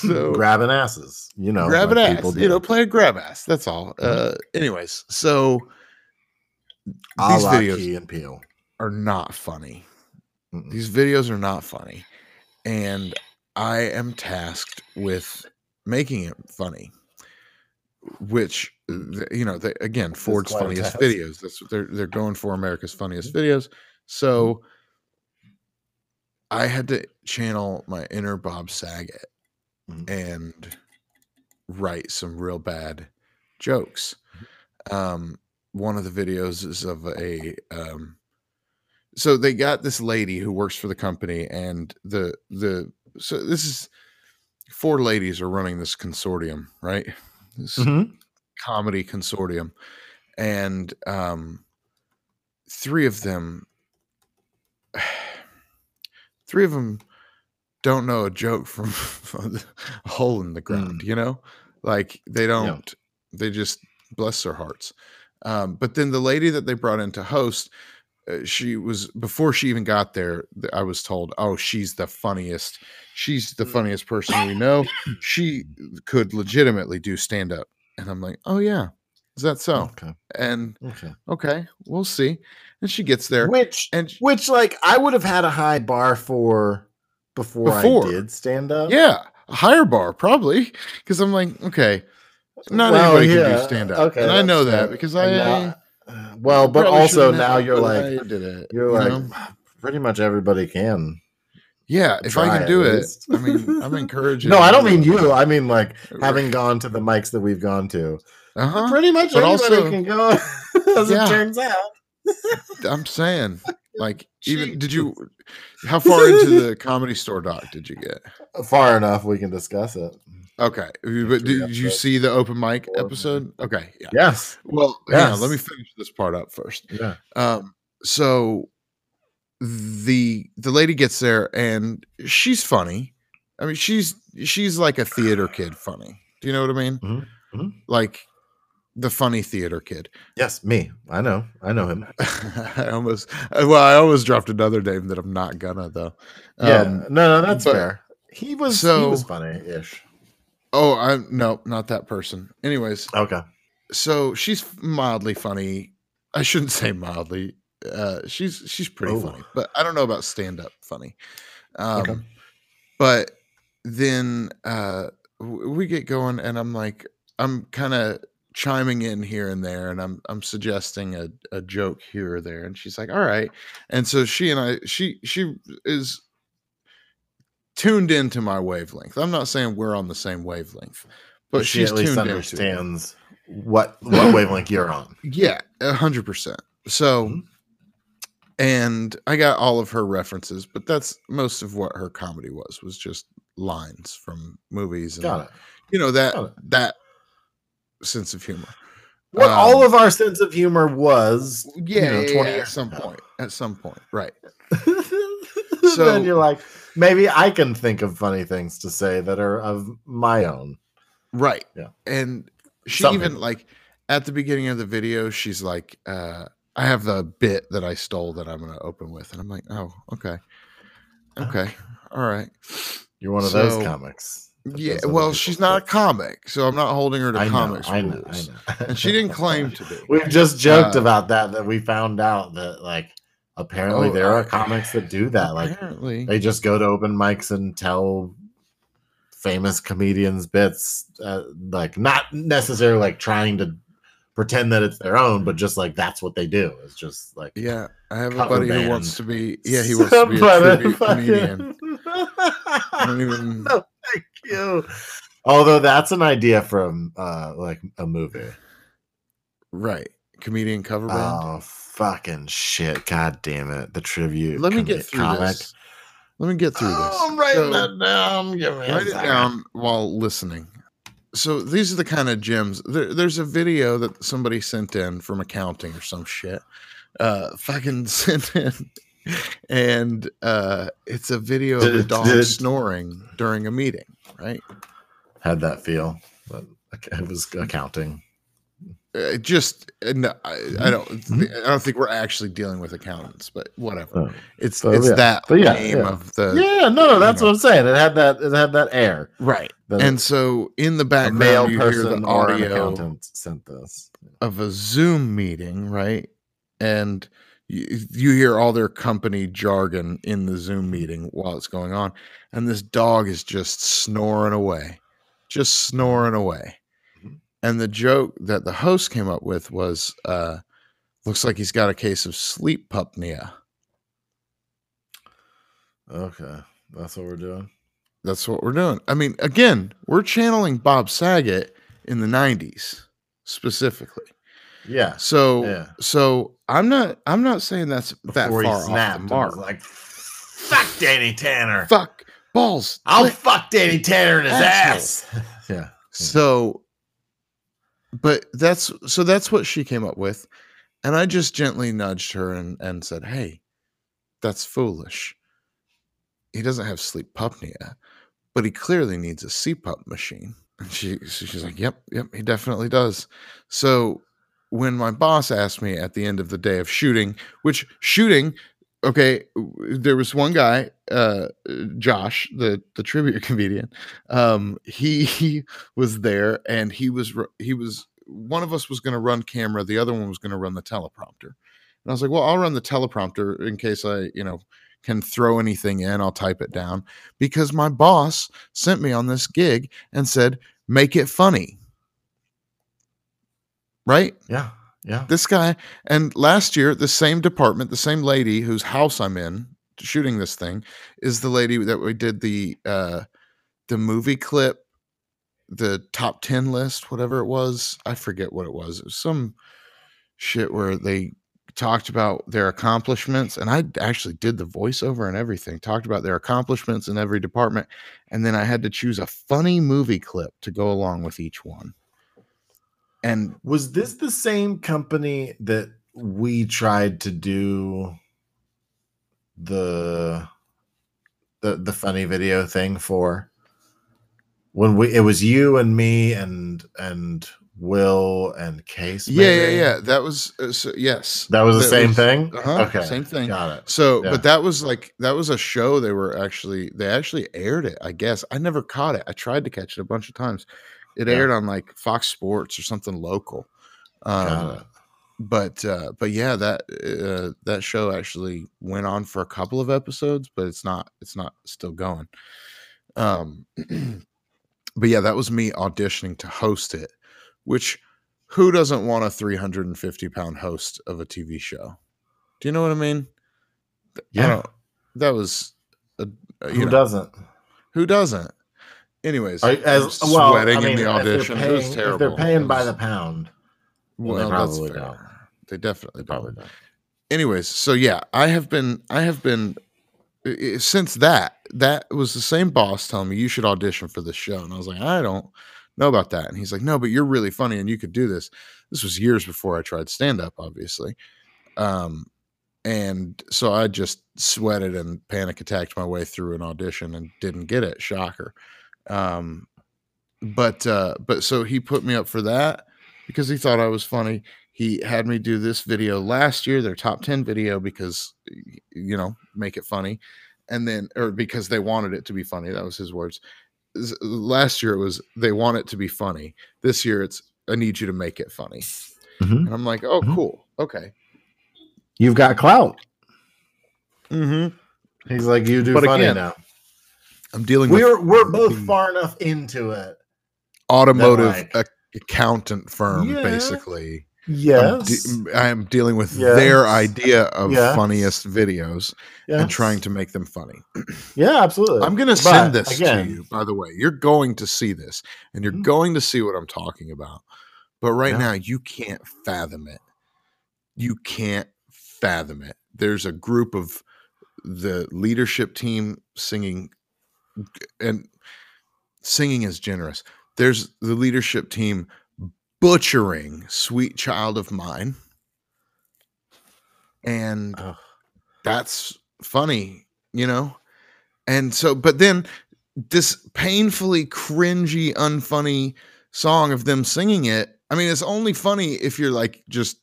so Grabbing asses. You know. grab an like ass, people you know, play a grab ass. That's all. Uh, anyways, so these videos Key and Peele. are not funny. Mm-mm. These videos are not funny, and I am tasked with making it funny. Which you know, they, again, Ford's funniest videos. That's what they're they're going for. America's funniest videos. So I had to channel my inner Bob Saget Mhm. and write some real bad jokes. Um, one of the videos is of a um, so they got this lady who works for the company, and the the so this is four ladies are running this consortium, right? This Mhm. comedy consortium, and um, three of them, three of them don't know a joke from a hole in the ground. You know, like they don't. They just bless their hearts. Um, but then the lady that they brought in to host, uh, she was before she even got there. I was told, "Oh, she's the funniest. She's the funniest person we know. She could legitimately do stand up." And I'm like, "Oh yeah, is that so?" Okay. And Okay. okay, we'll see. And she gets there, Which and which like I would have had a high bar for before, Before. I did stand up. yeah, a higher bar probably because I'm like, okay, not Well, anybody can do stand up, okay, and I know that because I. now- uh, well, but also now you're like I did it. you're you like know? pretty much everybody can. Yeah. If I can do it. I mean, I'm encouraging. No, I don't mean you. I mean like having gone to the mics that we've gone to. Uh huh. Pretty much But anybody also- can go. as Yeah. it turns out. I'm saying, like, even did you? How far into the comedy store doc did you get? Far enough, we can discuss it. Okay, but did you see the open mic episode? Okay, yeah. Yes. Well, on, let me finish this part up first. Yeah. Um, so the the lady gets there and she's funny. I mean, she's she's like a theater kid funny. Do you know what I mean? Mhm, mhm. Like the funny theater kid. Yes, me. I know. I know him. I almost well, I almost dropped another name that I'm not gonna though. Yeah. Um, no, no, that's fair. He was he So- was funny ish. oh, I no, not that person. Anyways, Okay. so she's mildly funny. I shouldn't say mildly. Uh, she's she's pretty Oh. funny, but I don't know about stand up funny. Um, Okay. But then uh, we get going, and I'm like, I'm kind of chiming in here and there, and I'm I'm suggesting a, a joke here or there, and she's like, all right. And so she and I, she she is tuned into my wavelength. I'm not saying we're on the same wavelength, but, But she she's at least tuned understands what what wavelength you're on. Yeah, a hundred percent. So, Mhm. And I got all of her references, but that's most of what her comedy was was just lines from movies and Got it. you know that that sense of humor. What Um, all of our sense of humor was, Yeah, know, yeah, 20 yeah, at some ago. point. At some point, right? so then you're like, maybe I can think of funny things to say that are of my own. Right. Yeah. And she Some even like at the beginning of the video, she's like, uh, I have the bit that I stole that I'm gonna open with. And I'm like, oh, okay. Okay. All right. You're one of those comics. that Yeah, well, she's not a comic, so I'm not holding her to I know, comics I know, rules. I know. And she didn't claim to be. We've just joked Uh, about that. That we found out that like apparently Oh, there are comics that do that. Like Apparently, they just go to open mics and tell famous comedians bits, uh, like not necessarily like trying to pretend that it's their own, but just like that's what they do. It's just like yeah, I have a buddy who wants to be. Yeah, he wants to be a comedian. I don't even. No, thank you. Although that's an idea from uh like a movie. Right, comedian cover band. Oh fucking shit! God damn it! The tribute. Let me comi- get through comic. this. Let me get through this. Oh, I'm writing So- that down. Give me write it down while listening. So these are the kind of gems. There, there's a video that somebody sent in from accounting or some shit. Uh, fucking sent in, and uh, it's a video of a dog snoring during a meeting. Right? Had that feel, but it was accounting. Uh, just uh, no, I, I don't. I don't think we're actually dealing with accountants, but whatever. Oh. It's So, it's yeah. that But yeah, name yeah. of the yeah, no, no, that's what I'm saying. It had that. It had that air. right. that And so in the background, male you hear the audio. sent this. of a Zoom meeting, right? And you, you hear all their company jargon in the Zoom meeting while it's going on. And this dog is just snoring away, just snoring away. And the joke that the host came up with was uh, looks like he's got a case of sleep pupnea. Okay, that's what we're doing. That's what we're doing. I mean, again, we're channeling Bob Saget in the 90s specifically. Yeah, So Yeah. so I'm not I'm not saying that's that before far he off the mark. like, "Fuck Danny Tanner! Fuck balls. I'll fuck Danny Tanner in his ass." Yeah, So but that's so that's what she came up with. And I just gently nudged her and, and said, Hey, that's foolish. He doesn't have sleep apnea, but he clearly needs a CPAP machine. And she she's like, Yep, yep, he definitely does. So when my boss asked me at the end of the day of shooting, which shooting, okay, there was one guy, uh, Josh, the the tribute comedian. Um, he, he was there, and he was he was one of us was going to run camera, the other one was going to run the teleprompter. And I was like, well, I'll run the teleprompter in case I, you know, can throw anything in. I'll type it down because my boss sent me on this gig and said, make it funny. Right? yeah, yeah. This guy, and last year, the same department, the same lady whose house I'm in shooting this thing is the lady that we did the uh the movie clip, the top 10 list, whatever it was. I forget what it was. It was some shit where they talked about their accomplishments and I actually did the voiceover and everything, talked about their accomplishments in every department and then I had to choose a funny movie clip to go along with each one. And Was this the same company that we tried to do the the the funny video thing for? When we it was you and me and and Will and Case. yeah, yeah, yeah, that was uh, so, yes. That was the That same was- thing. uh-huh, okay, same thing. Got it. So, Yeah. but that was like that was a show they were actually they actually aired it. I guess I never caught it. I tried to catch it a bunch of times. It Yeah. aired on like Fox Sports or something local. Um, but uh but yeah that uh that show actually went on for a couple of episodes but it's not it's not still going um but yeah that was me auditioning to host it which who doesn't want a 350 pound host of a tv show do you know what i mean Th- I Yeah. that was a, a- you Who know, doesn't? who doesn't anyways I'm as well, sweating I mean, in the if they're audition? It was terrible If they're paying It by the pound, well, they that's probably fair. don't. they definitely they don't. probably don't. anyways so yeah i have been i have been i- i- since that that was the same boss telling me you should audition for this show. And i was like i don't know about that. And he's like no but you're really funny and you could do this. This was years before i tried stand up obviously. Um and so i just sweated and panic attacked my way through an audition and didn't get it. Shocker um but uh but so he put me up for that because he thought i was funny he had me do this video last year their top 10 video because you know make it funny and then or because they wanted it to be funny that was his words last year it was they want it to be funny this year it's i need you to make it funny Mhm. and i'm like oh Mhm. cool okay You've got clout. mm-hmm. He's like, you do But funny again, now. I'm dealing with We're we're both far enough into it. automotive like- accountant firm Yeah. basically I'm, de- I'm dealing with Yes. their idea of Yes. funniest videos and trying to make them funny Yeah, absolutely. I'm going to But, send this again- to you, by the way. You're going to see this and you're Mhm. going to see what I'm talking about. But right Yeah. now, you can't fathom it. You can't fathom it. There's a group of the leadership team singing, and singing is generous. There's the leadership team butchering Sweet Child of Mine. And that's funny, you know? And so, but then this painfully cringy, unfunny song of them singing it. I mean, it's only funny if you're like, just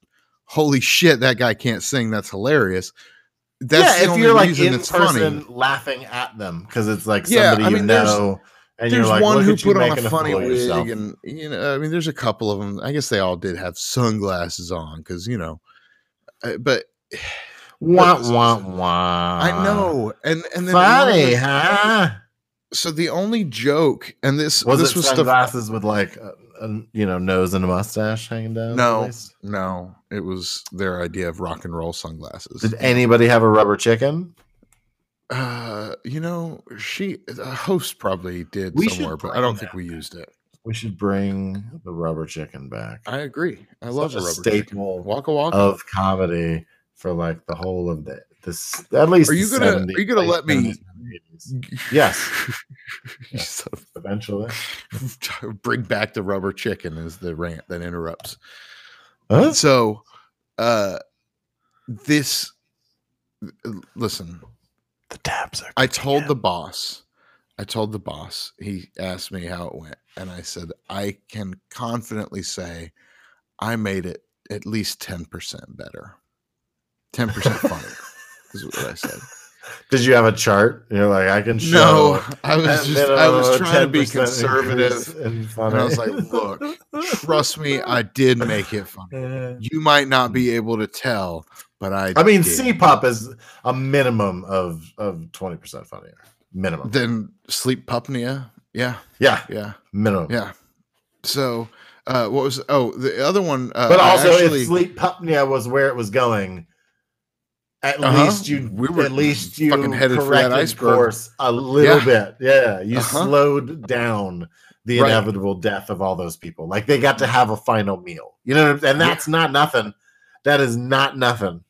holy shit, that guy can't sing. That's hilarious. That's yeah, if you're like in person funny. laughing at them because it's like Yeah, somebody I you mean, there's- know, and There's you're like, one who you put on a funny wig, yourself. and you know, I mean, there's a couple of them. I guess they all did have sunglasses on because you know, uh, but wah wah wah. I know, and and then Funny, the- huh? so the only joke, and this Was this was stuff. sunglasses with like a, a you know nose and a mustache hanging down? No. No, it was their idea of rock and roll sunglasses. Did anybody have a rubber chicken? uh, you know, she a host probably did We somewhere, but I don't think we used it. We should bring the rubber chicken back. I agree. I love Such a a rubber chicken. staple Waka waka. of comedy for like the whole of the this at least Are you gonna- 70s, are you gonna let me- 70s and 80s. Yes. Of- eventually bring back the rubber chicken is the rant that interrupts. Huh? So, uh, this listen, the tabs are I told the boss, I told the boss, he asked me how it went, and I said, I can confidently say I made it at least 10% better. 10% funnier is what I said. did you have a chart you're like i can show No, I was just, I was trying to be conservative. And funny. I was like, look, trust me, I did make it funny. You might not be able to tell, but I i mean did. CPAP is a minimum of of 20% funnier minimum then sleep pupnea. Yeah, yeah yeah, minimum yeah. So uh what was oh the other one uh but also actually, if sleep pupnea was where it was going at Uh-huh. least you We were at least you fucking headed for that iceberg. course a little Yeah. bit yeah you Uh-huh. slowed down the Right. inevitable death of all those people like they got to have a final meal you know and Yeah. that's not nothing That is not nothing.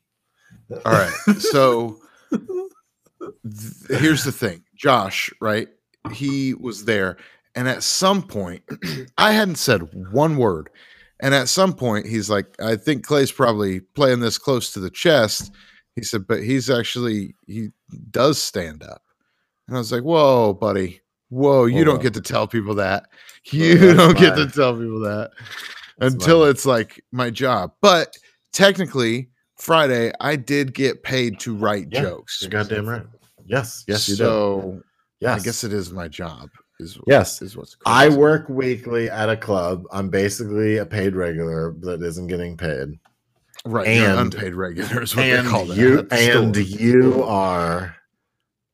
All right. So th- here's the thing Josh, right? He was there. And at some point, I hadn't said one word. And at some point, he's like, I think Clay's probably playing this close to the chest. He said, but he's actually, he does stand up. And I was like, whoa, buddy. Whoa, you Hold don't on. get to tell people that. You that's don't get to tell people that That's until it's like my job. But technically, Friday, I did get paid to write Yeah, jokes. You're goddamn right. Yes, yes, you do. so Yes, I guess it is my job. Is Yes. is what's I work weekly at a club. I'm basically a paid regular that isn't getting paid. Right. and- unpaid regular is what and they call that. you and you are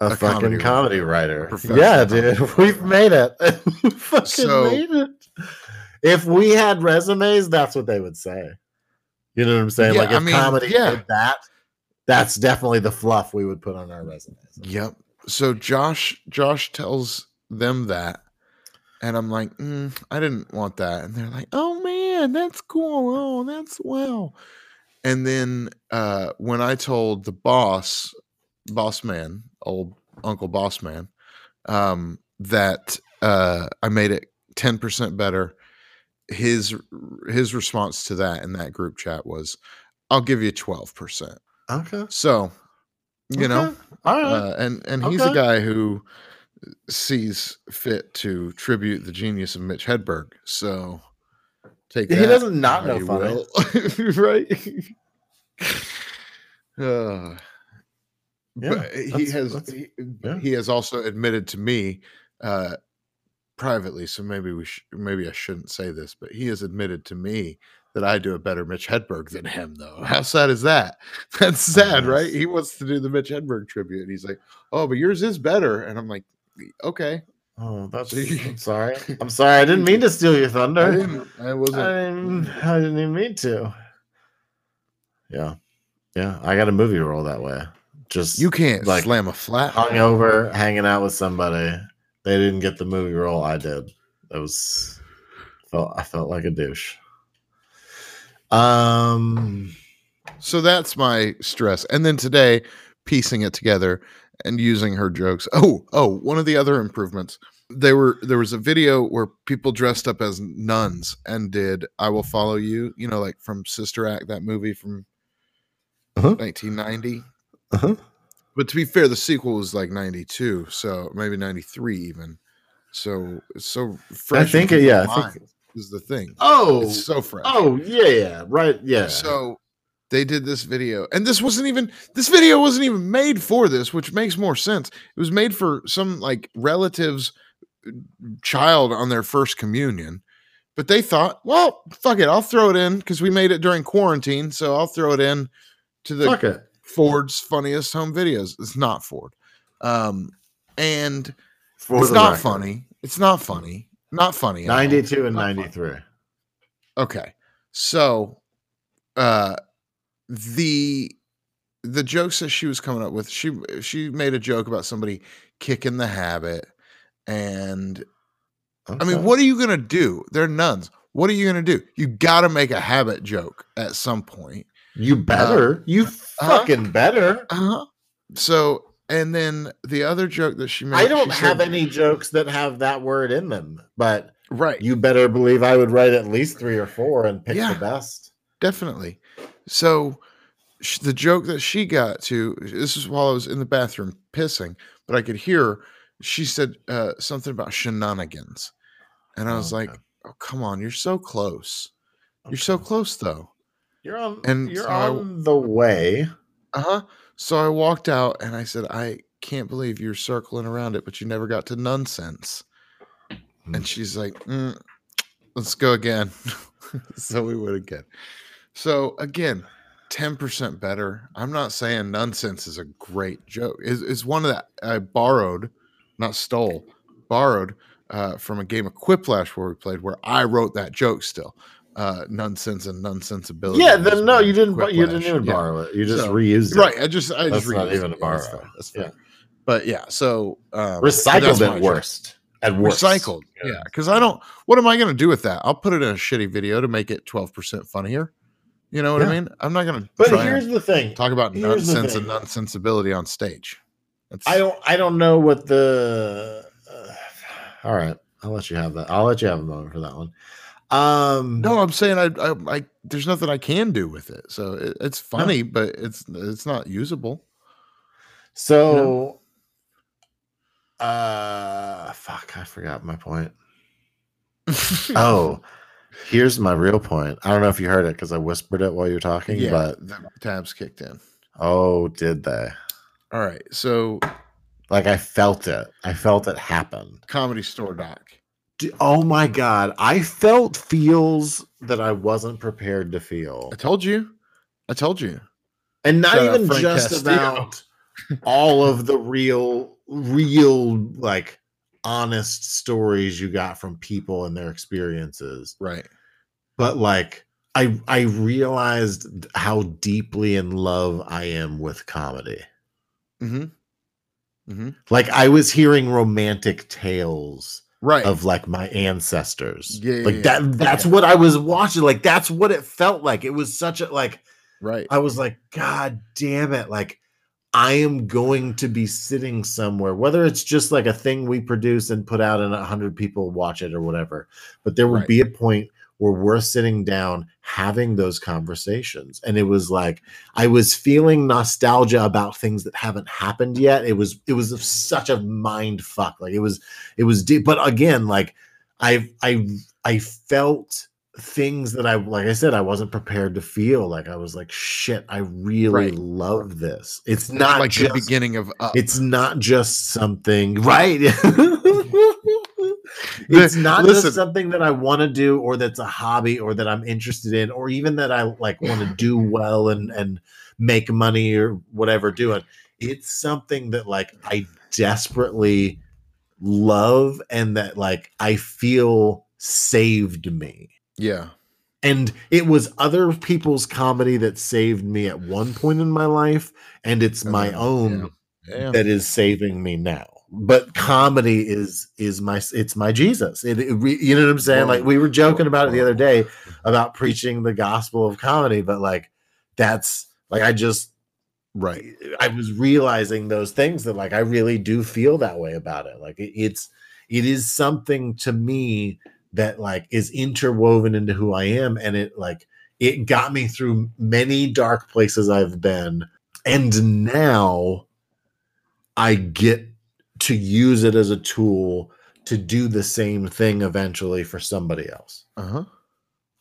a, A fucking comedy comedy, writer. writer. Yeah, dude, we've made it. Fucking So- made it. If we had resumes, that's what they would say. You know what I'm saying? Yeah, like I if mean, comedy yeah. did that, that's definitely the fluff we would put on our resumes. Yep. So Josh Josh tells them that, and I'm like, "Mm, I didn't want that, and they're like, Oh man, that's cool. Oh, that's wow. And then uh, when I told the boss, boss man, old Uncle Boss Man, um, that uh, I made it ten percent better, his his response to that in that group chat was, "I'll give you twelve percent." Okay. So, you know, all right. uh, and and he's a guy who sees fit to tribute the genius of Mitch Hedberg. So take He that doesn't not know funny. right? Uh, Yeah, but he has he, yeah. he has also admitted to me uh, privately. So maybe we sh- maybe I shouldn't say this, but he has admitted to me that I do a better Mitch Hedberg than him. Though, how sad is that? That's sad, right? He wants to do the Mitch Hedberg tribute. And he's like, "Oh, but yours is better," and I'm like, "Okay." Oh, that's. I'm sorry. I'm sorry. I didn't mean to steal your I thunder. didn't. I wasn't. I didn't, I didn't even mean to. Yeah. Yeah. I got a movie role that way. Just you can't like, slam a flat. hungover, hanging out with somebody. They didn't get the movie role. I did. It was felt I felt like a douche. Um So that's my stress. And then today, piecing it together and using her jokes. Oh, oh, one of the other improvements. They were there was a video where people dressed up as nuns and did I Will Follow You, you know, like from Sister Act, that movie from Uh-huh. 1990. uh-huh. But to be fair, the sequel was like 92, so maybe 93 even. So so fresh. in think it- yeah, I think- is the thing. Oh, It's so fresh. oh yeah, yeah, right, yeah. So they did this video, and this wasn't even this video wasn't even made for this, which makes more sense. It was made for some like relatives' child on their first communion, but they thought, well, fuck it, I'll throw it in because we made it during quarantine, so I'll throw it in to the fuck it. Ford's funniest home videos. It's not Ford, um, and For it's not record. funny. It's not funny. Not funny. 92 and 93. Okay. So uh the the jokes that she was coming up with, she she made a joke about somebody kicking the habit and I mean, what are you going to do? They're nuns. What are you going to do? You got to make a habit joke at some point. you better, you uh-huh. fucking better. Uh-huh. So, and then the other joke that she made I don't have said- any jokes that have that word in them, but right. you better believe I would write at least three or four and pick Yeah. the best. definitely. So the joke that she got to this is while I was in the bathroom pissing, but I could hear she said uh, something about shenanigans, and I was Oh, like, okay. "Oh, come on, you're so close. You're so close, though." You're on. And you're so I- on the way. Uh huh. So I walked out and I said, "I can't believe you're circling around it, but you never got to nonsense." Hmm. And she's like, "Mm, "Let's go again." so we went again. So again, ten percent better. I'm not saying nonsense is a great joke. Is is one of that I borrowed, not stole, borrowed uh, from a game of Quiplash where we played, where I wrote that joke still. Uh, nonsense and nonsensibility. Yeah, then no, you didn't. bu- You didn't even Yeah. borrow it. You just So, reused it. Right. I just I That's just not even it. a Yeah, that's borrow. fair. That's Yeah. But yeah, so um, but that's Recycled at worst. At worst. Recycled. Yeah, because I don't. What am I going to do with that? I'll put it in a shitty video to make it twelve percent funnier. You know what Yeah. I mean? I'm not gonna But try here's the thing. talk about here's nonsense and nonsensibility on stage. That's, I don't. I don't. Know what the. Uh, all right, I'll let you have that. I'll let you have a moment for that one. Um. No, I'm saying I, I, I there's nothing I can do with it. So it, it's funny, but it's it's not usable. So. Uh. Fuck! I forgot my point. Oh. Here's my real point. I don't know if you heard it because I whispered it while you're talking, yeah, but the tabs kicked in. oh, did they? All right, so Like I felt it. I felt it happen. comedy store doc. D- Oh my god, I felt feels that I wasn't prepared to feel, I told you, I told you. and not Shout even just Castillo. about all of the real, real like honest stories you got from people and their experiences, Right. but like. I I realized how deeply in love I am with comedy. Mm-hmm. Mm-hmm. Like I was hearing romantic tales Right. of like my ancestors. Yeah, like yeah. that that's Yeah. what I was watching. Like that's what it felt like. It was such a like right. I was like, God damn it. Like I am going to be sitting somewhere, whether it's just like a thing we produce and put out and a hundred people watch it or whatever. But there would Right. be a point we're sitting down having those conversations. And it was like I was feeling nostalgia about things that haven't happened yet. It was it was such a mind fuck. Like it was it was deep. But again, like I I I felt things that I like I said I wasn't prepared to feel. Like I was like, shit, I really Right. love this. It's not like just the beginning of Up. it's not just something right. it's not listen. just something that I want to do or that's a hobby or that I'm interested in or even that I like want to do well and and make money or whatever doing. It's something that like I desperately love and that like I feel saved me. yeah. And it was other people's comedy that saved me at one point in my life and it's my Uh, own Yeah. that is saving me now but comedy is is my it's my jesus. It, it you know what i'm saying? Like we were joking about it the other day about preaching the gospel of comedy but like that's like i just Right. i was realizing those things that like i really do feel that way about it. Like it, it's it is something to me that like is interwoven into who i am and it like it got me through many dark places i've been and now I get to use it as a tool to do the same thing eventually for somebody else. Uh huh.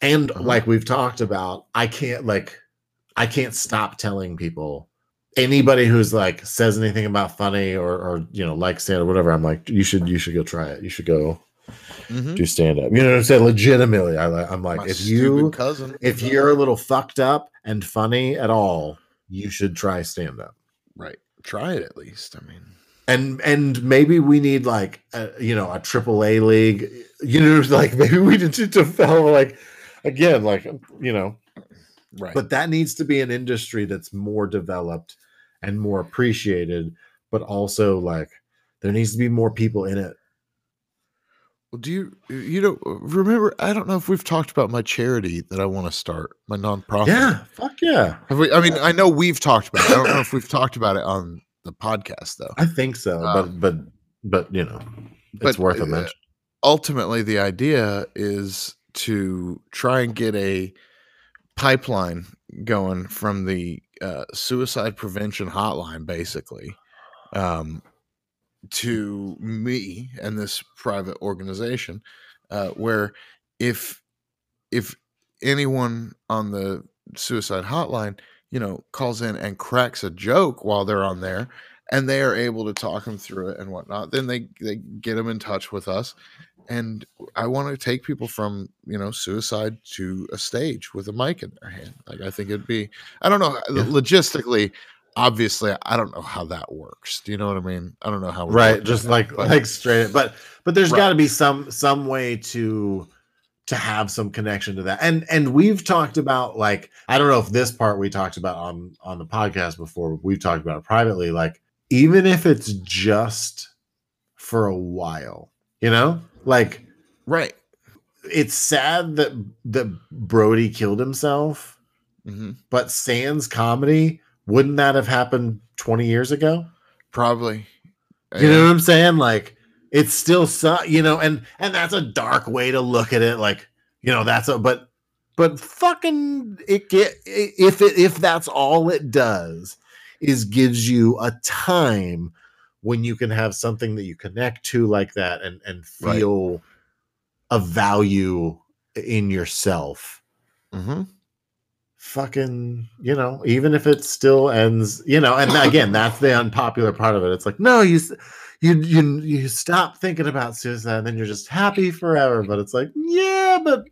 And Uh-huh. like we've talked about, I can't like I can't stop telling people anybody who's like says anything about funny or or you know like stand or whatever. I'm like you should you should go try it. You should go Mm-hmm. do stand up. You know what I'm saying? Legitimately, I I'm like My if you cousin, if you're a little fucked up and funny at all, you should try stand up. right, try it at least. I mean, and and maybe we need like a, you know a triple A league you know like maybe we need to develop like again like you know right. but that needs to be an industry that's more developed and more appreciated but also like there needs to be more people in it Well, do you you know remember? I don't know if we've talked about my charity that I want to start, my nonprofit. yeah fuck yeah Have we? I mean, I know we've talked about. it. I don't know if we've talked about it on the podcast though. i think so Um, but but but you know it's but, worth a uh, mention Ultimately, the idea is to try and get a pipeline going from the uh, suicide prevention hotline, basically, um, to me and this private organization, uh, where if if anyone on the suicide hotline, you know, calls in and cracks a joke while they're on there, and they are able to talk them through it and whatnot, then they they get them in touch with us. And I want to take people from you know suicide to a stage with a mic in their hand. Like I think it'd be, I don't know, Yeah. logistically, obviously, I don't know how that works. Do you know what I mean? I don't know how. right just that, like but- like straight but but there's Right. got to be some some way to to have some connection to that and and we've talked about like i don't know if this part we talked about on on the podcast before we've talked about it privately like even if it's just for a while you know like right. it's sad that that brody killed himself hmm but sans comedy, wouldn't that have happened 20 years ago? Probably. You know what I'm saying? Like it's still so you know, and and that's a dark way to look at it. Like you know, that's a but but fucking it get if it if that's all it does is gives you a time when you can have something that you connect to like that and and Right. feel a value in yourself Mm-hmm fucking you know even if it still ends you know and again that's the unpopular part of it it's like no you you you you stop thinking about suicide and then you're just happy forever but it's like yeah but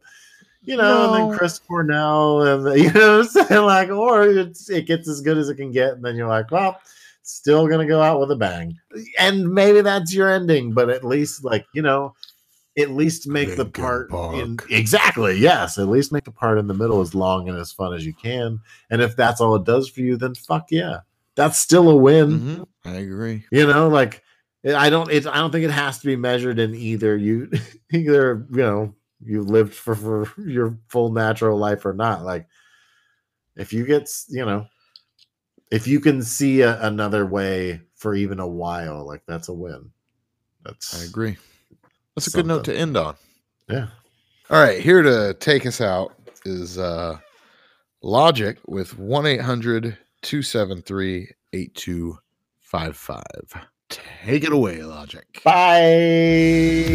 you know and then chris cornell and you know what i'm saying? Like or it's it gets as good as it can get and then you're like well still gonna go out with a bang. And maybe that's your ending but at least like you know at least make the part in exactly yes at least make the part in the middle as long and as fun as you can and if that's all it does for you then fuck yeah. That's still a win. Mhm. I agree. you know like i don't It's. i don't think it has to be measured in either you either you know you lived for, for your full natural life or not like if you get you know if you can see a, another way for even a while like that's a win that's I agree. That's a good note to end on. yeah All right, here to take us out is uh Logic with 1-800-273-8255. Take it away, Logic. bye